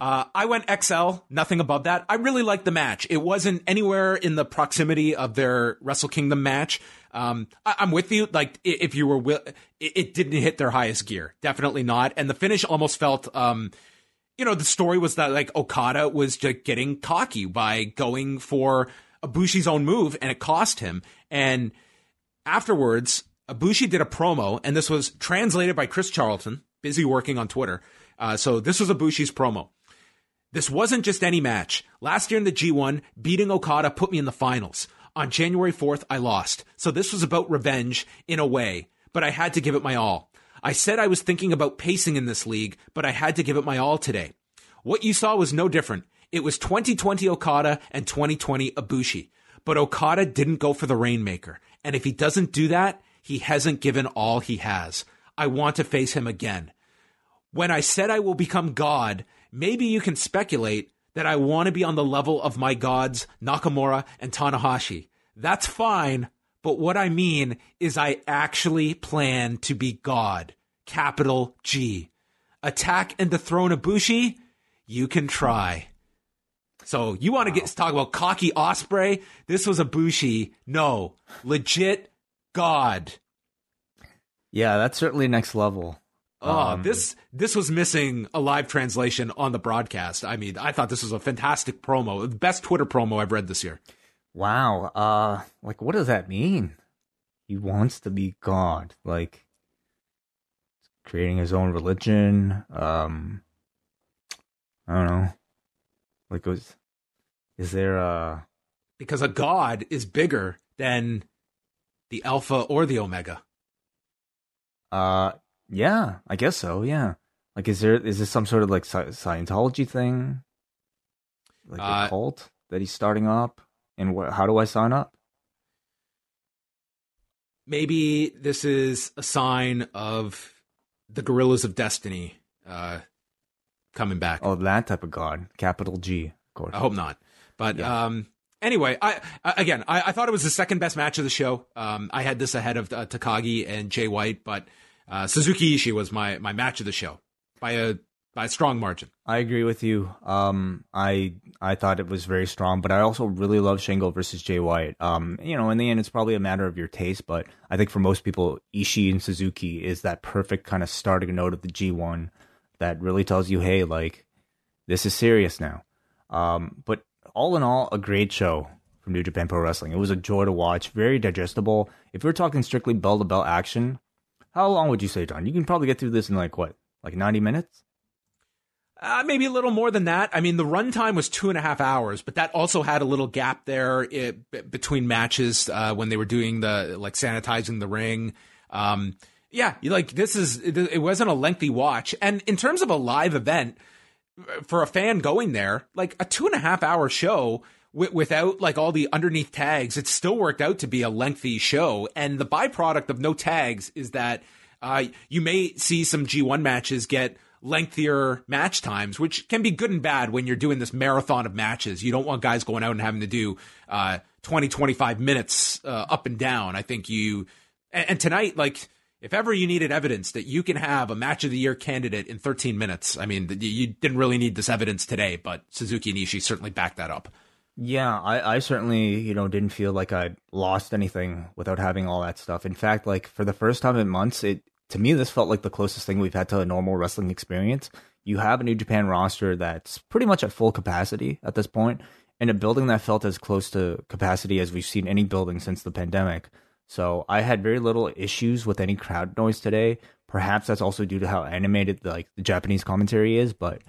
A: Uh, I went XL, nothing above that. I really liked the match. It wasn't anywhere in the proximity of their Wrestle Kingdom match. Um, I- am with you. Like, if you were, wi- it-, it didn't hit their highest gear. Definitely not. And the finish almost felt, um, you know, the story was that like Okada was just getting cocky by going for Ibushi's own move and it cost him. And afterwards, Ibushi did a promo and this was translated by Chris Charlton, busy working on Twitter. Uh, so this was Ibushi's promo. This wasn't just any match. Last year in the G1, beating Okada put me in the finals. On January 4th, I lost. So this was about revenge in a way, but I had to give it my all. I said I was thinking about pacing in this league, but I had to give it my all today. What you saw was no different. It was 2020 Okada and 2020 Ibushi. But Okada didn't go for the Rainmaker. And if he doesn't do that, he hasn't given all he has. I want to face him again. when I said I will become God, maybe you can speculate that I want to be on the level of my gods, Nakamura and Tanahashi. That's fine, but what I mean is I actually plan to be God. Capital G. Attack and dethrone Ibushi? You can try. So you want to get talk about cocky Ospreay? This was Ibushi. No, legit God.
B: Yeah, that's certainly next level.
A: Oh, um, this this was missing a live translation on the broadcast. I mean, I thought this was a fantastic promo, the best Twitter promo I've read this year.
B: Wow. Uh like what does that mean? He wants to be God. Like creating his own religion. Um I don't know. Like was is there a
A: because a god is bigger than the alpha or the omega.
B: Uh yeah, I guess so. Yeah. Like, is there is this some sort of like Scientology thing, like uh, a cult that he's starting up? And wh- how do I sign up?
A: Maybe this is a sign of the Guerrillas of Destiny uh, coming back.
B: Oh, that type of god, capital G, of course.
A: I hope not. But yeah. um, anyway, I, again, I, I, thought it was the second best match of the show. Um, I had this ahead of uh, Takagi and Jay White, but uh, Suzuki Ishii was my my match of the show by a by a strong margin.
B: I agree with you. Um, I I thought it was very strong, but I also really love Shingo versus Jay White. Um, you know, in the end, it's probably a matter of your taste, but I think for most people, Ishii and Suzuki is that perfect kind of starting note of the G1 that really tells you, hey, like this is serious now. Um, but all in all, a great show from New Japan Pro Wrestling. It was a joy to watch, very digestible. If we're talking strictly bell to bell action, how long would you say, John? You can probably get through this in like what, like ninety minutes?
A: Uh, maybe a little more than that. I mean, the runtime was two and a half hours, but that also had a little gap there it, eh, between matches uh, when they were doing the like sanitizing the ring. Um, yeah, like this is it wasn't a lengthy watch, and in terms of a live event for a fan going there, like a two and a half hour show without like all the underneath tags, it still worked out to be a lengthy show. And the byproduct of no tags is that uh, you may see some G1 matches get lengthier match times, which can be good and bad when you're doing this marathon of matches. You don't want guys going out and having to do uh, 20, 25 minutes uh, up and down. I think you, and, and tonight, like, if ever you needed evidence that you can have a match of the year candidate in 13 minutes, I mean, you didn't really need this evidence today, but Suzuki and Ishii certainly backed that up.
B: Yeah, I, I certainly, you know, didn't feel like I lost anything without having all that stuff. In fact, like for the first time in months, it to me this felt like the closest thing we've had to a normal wrestling experience. You have a New Japan roster that's pretty much at full capacity at this point, and a building that felt as close to capacity as we've seen any building since the pandemic. So I had very little issues with any crowd noise today. Perhaps that's also due to how animated like the Japanese commentary is, but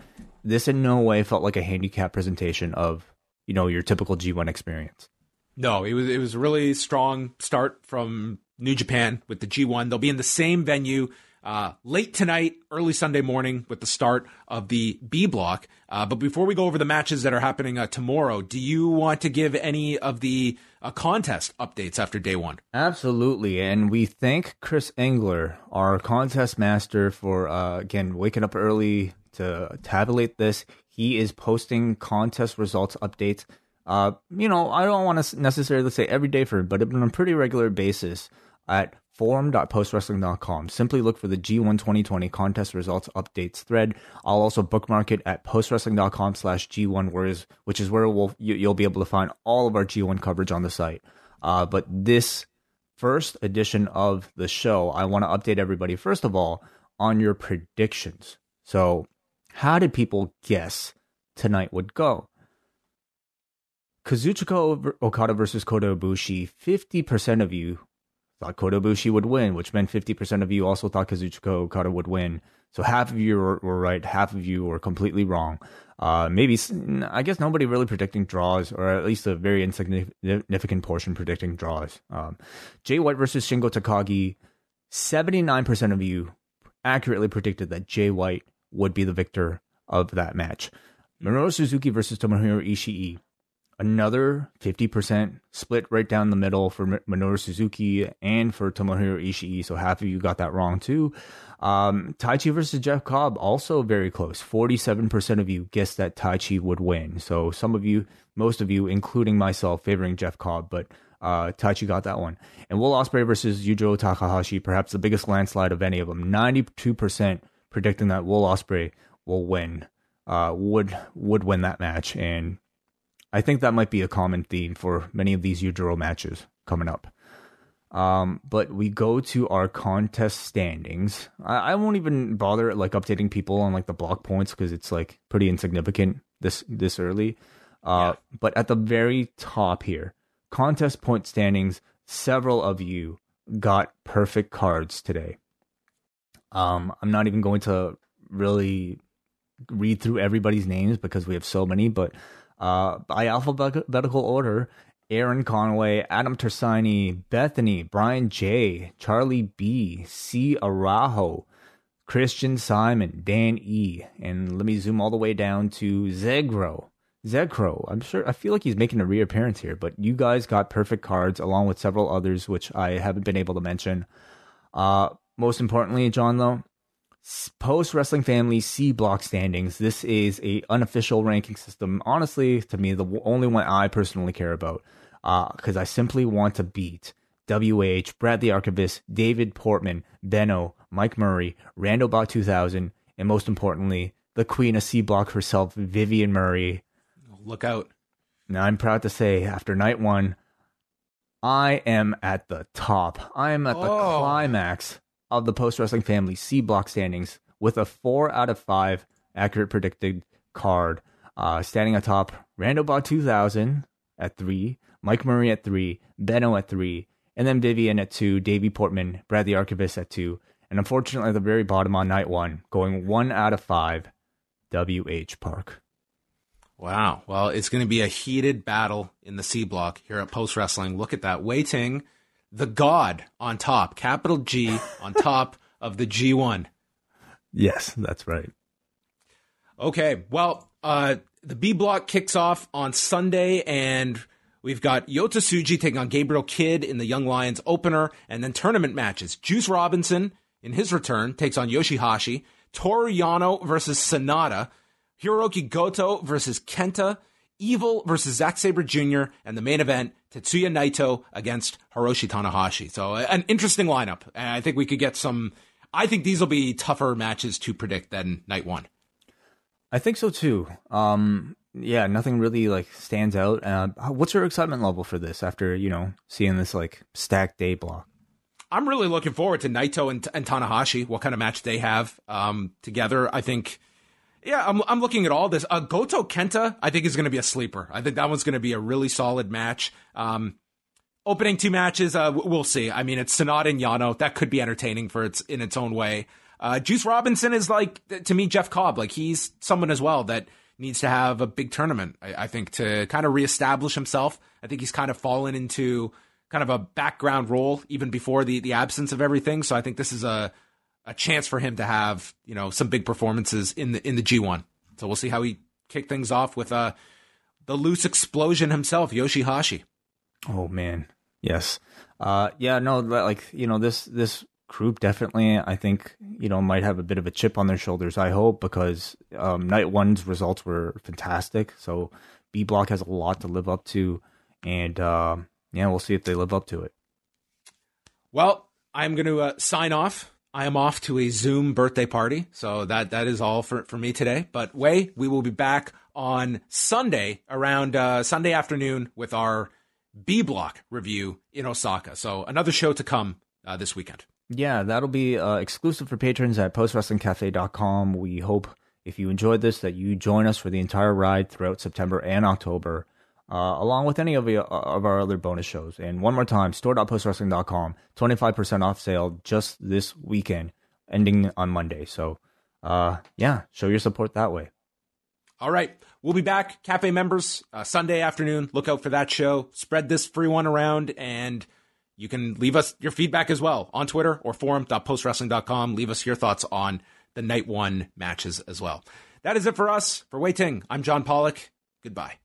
B: this in no way felt like a handicap presentation of you know your typical G1 experience.
A: No, it was it was a really strong start from New Japan with the G1. They'll be in the same venue uh, late tonight, early Sunday morning with the start of the B block. Uh, but before we go over the matches that are happening uh, tomorrow, do you want to give any of the uh, contest updates after day one?
B: Absolutely. And we thank Chris Engler, our contest master, for uh, again waking up early to tabulate this. He is posting contest results updates. Uh, you know, I don't want to necessarily say every day for but on a pretty regular basis at forum.postwrestling.com. Simply look for the G1 2020 contest results updates thread. I'll also bookmark it at postwrestling.com slash G1 which is where we'll, you, will be able to find all of our G1 coverage on the site. Uh, but this first edition of the show, I want to update everybody, first of all, on your predictions. So how did people guess tonight would go? Kazuchika Okada versus Kota Ibushi, 50% of you thought Kota Ibushi would win, which meant 50% of you also thought Kazuchika Okada would win. So half of you were, right, half of you were completely wrong. Uh, maybe, I guess nobody really predicting draws, or at least a very insignificant portion predicting draws. Um, Jay White versus Shingo Takagi, 79% of you accurately predicted that Jay White would be the victor of that match. Minoru Suzuki versus Tomohiro Ishii. another 50% split right down the middle for Minoru Suzuki and for Tomohiro Ishii. So half of you got that wrong too. Um, Taichi versus Jeff Cobb, also very close. 47% of you guessed that Taichi would win. So some of you, most of you, including myself, favoring Jeff Cobb, but uh, Taichi got that one. And Will Ospreay versus Yujiro Takahashi, perhaps the biggest landslide of any of them. 92% predicting that Will Ospreay will win, uh, would would win that match. And I think that might be a common theme for many of these Yujiro matches coming up. Um, but we go to our contest standings. I, I won't even bother like updating people on like the block points because it's like pretty insignificant this this early. Uh, yeah. but at the very top here, contest point standings. Several of you got perfect cards today. Um, I'm not even going to really read through everybody's names because we have so many, but uh, by alphabetical order, Aaron Conway, Adam Tersani, Bethany, Brian J, Charlie B, C Arajo, Christian Simon, Dan E, and let me zoom all the way down to Zegro. Zegro, I'm sure I feel like he's making a reappearance here, but you guys got perfect cards along with several others which I haven't been able to mention. Uh most importantly, John though, post wrestling family C block standings. This is a unofficial ranking system. Honestly, to me, the only one I personally care about because uh, I simply want to beat WH, Brad the Archivist, David Portman, Benno, Mike Murray, Randobot 2000, and most importantly, the queen of C Block herself, Vivian Murray.
A: Look out.
B: Now, I'm proud to say, after night one, I am at the top. I am at the oh. climax of the post wrestling family C Block standings with a four out of five accurate predicted card. Uh, standing atop Randobot 2000 at three, Mike Murray at three, Benno at three, and then Vivian at two, Davey Portman, Brad the Archivist at two, and unfortunately at the very bottom on night one, going one out of five, WH Park.
A: Wow. Well, it's going to be a heated battle in the C block here at Post Wrestling. Look at that. Wai Ting, the God on top, capital G on top of the G1.
B: Yes, that's right.
A: Okay. Well, uh, the B block kicks off on Sunday, and We've got Yota Tsuji taking on Gabriel Kidd in the Young Lions opener, and then tournament matches. Juice Robinson, in his return, takes on Yoshihashi. Toru Yano versus Sanada. Hiroki Goto versus Kenta. Evil versus Zack Sabre Jr. And the main event, Tetsuya Naito against Hiroshi Tanahashi. So an interesting lineup. And I think we could get some. I think these will be tougher matches to predict than night one.
B: I think so too. Um, yeah, nothing really like stands out. Uh, what's your excitement level for this after you know seeing this like stacked day block?
A: I'm really looking forward to Naito and, and Tanahashi. What kind of match they have um, together? I think. Yeah, I'm I'm looking at all this. Uh, Goto Kenta, I think is going to be a sleeper. I think that one's going to be a really solid match. Um, opening two matches, uh, we'll see. I mean, it's Sanada and Yano. That could be entertaining for its in its own way. Uh, Juice Robinson is like to me Jeff Cobb. Like he's someone as well that needs to have a big tournament, I, I think, to kind of reestablish himself. I think he's kind of fallen into kind of a background role even before the, the absence of everything. So I think this is a, a chance for him to have, you know, some big performances in the, in the G1. So we'll see how he kick things off with, uh, the loose explosion himself, Yoshihashi.
B: Oh man. Yes. Uh, yeah, no, like, you know, this, this group definitely I think you know might have a bit of a chip on their shoulders. I hope because um, night one's results were fantastic. So B block has a lot to live up to, and uh, yeah, we'll see if they live up to it.
A: Well, I'm going to uh, sign off. I am off to a Zoom birthday party, so that that is all for for me today. But Wai, we will be back on Sunday around uh, Sunday afternoon with our B block review in Osaka. So another show to come uh, this weekend.
B: Yeah, that'll be uh, exclusive for patrons at postwrestlingcafe.com. We hope if you enjoyed this that you join us for the entire ride throughout September and October, uh, along with any of, the, uh, of our other bonus shows. And one more time, store.postwrestling.com, 25% off sale just this weekend, ending on Monday. So, uh, yeah, show your support that way.
A: All right. We'll be back, cafe members, uh, Sunday afternoon. Look out for that show. Spread this free one around and – you can leave us your feedback as well on Twitter or forum.postwrestling.com. Leave us your thoughts on the night one matches as well. That is it for us. For Wai Ting, I'm John Pollock. Goodbye.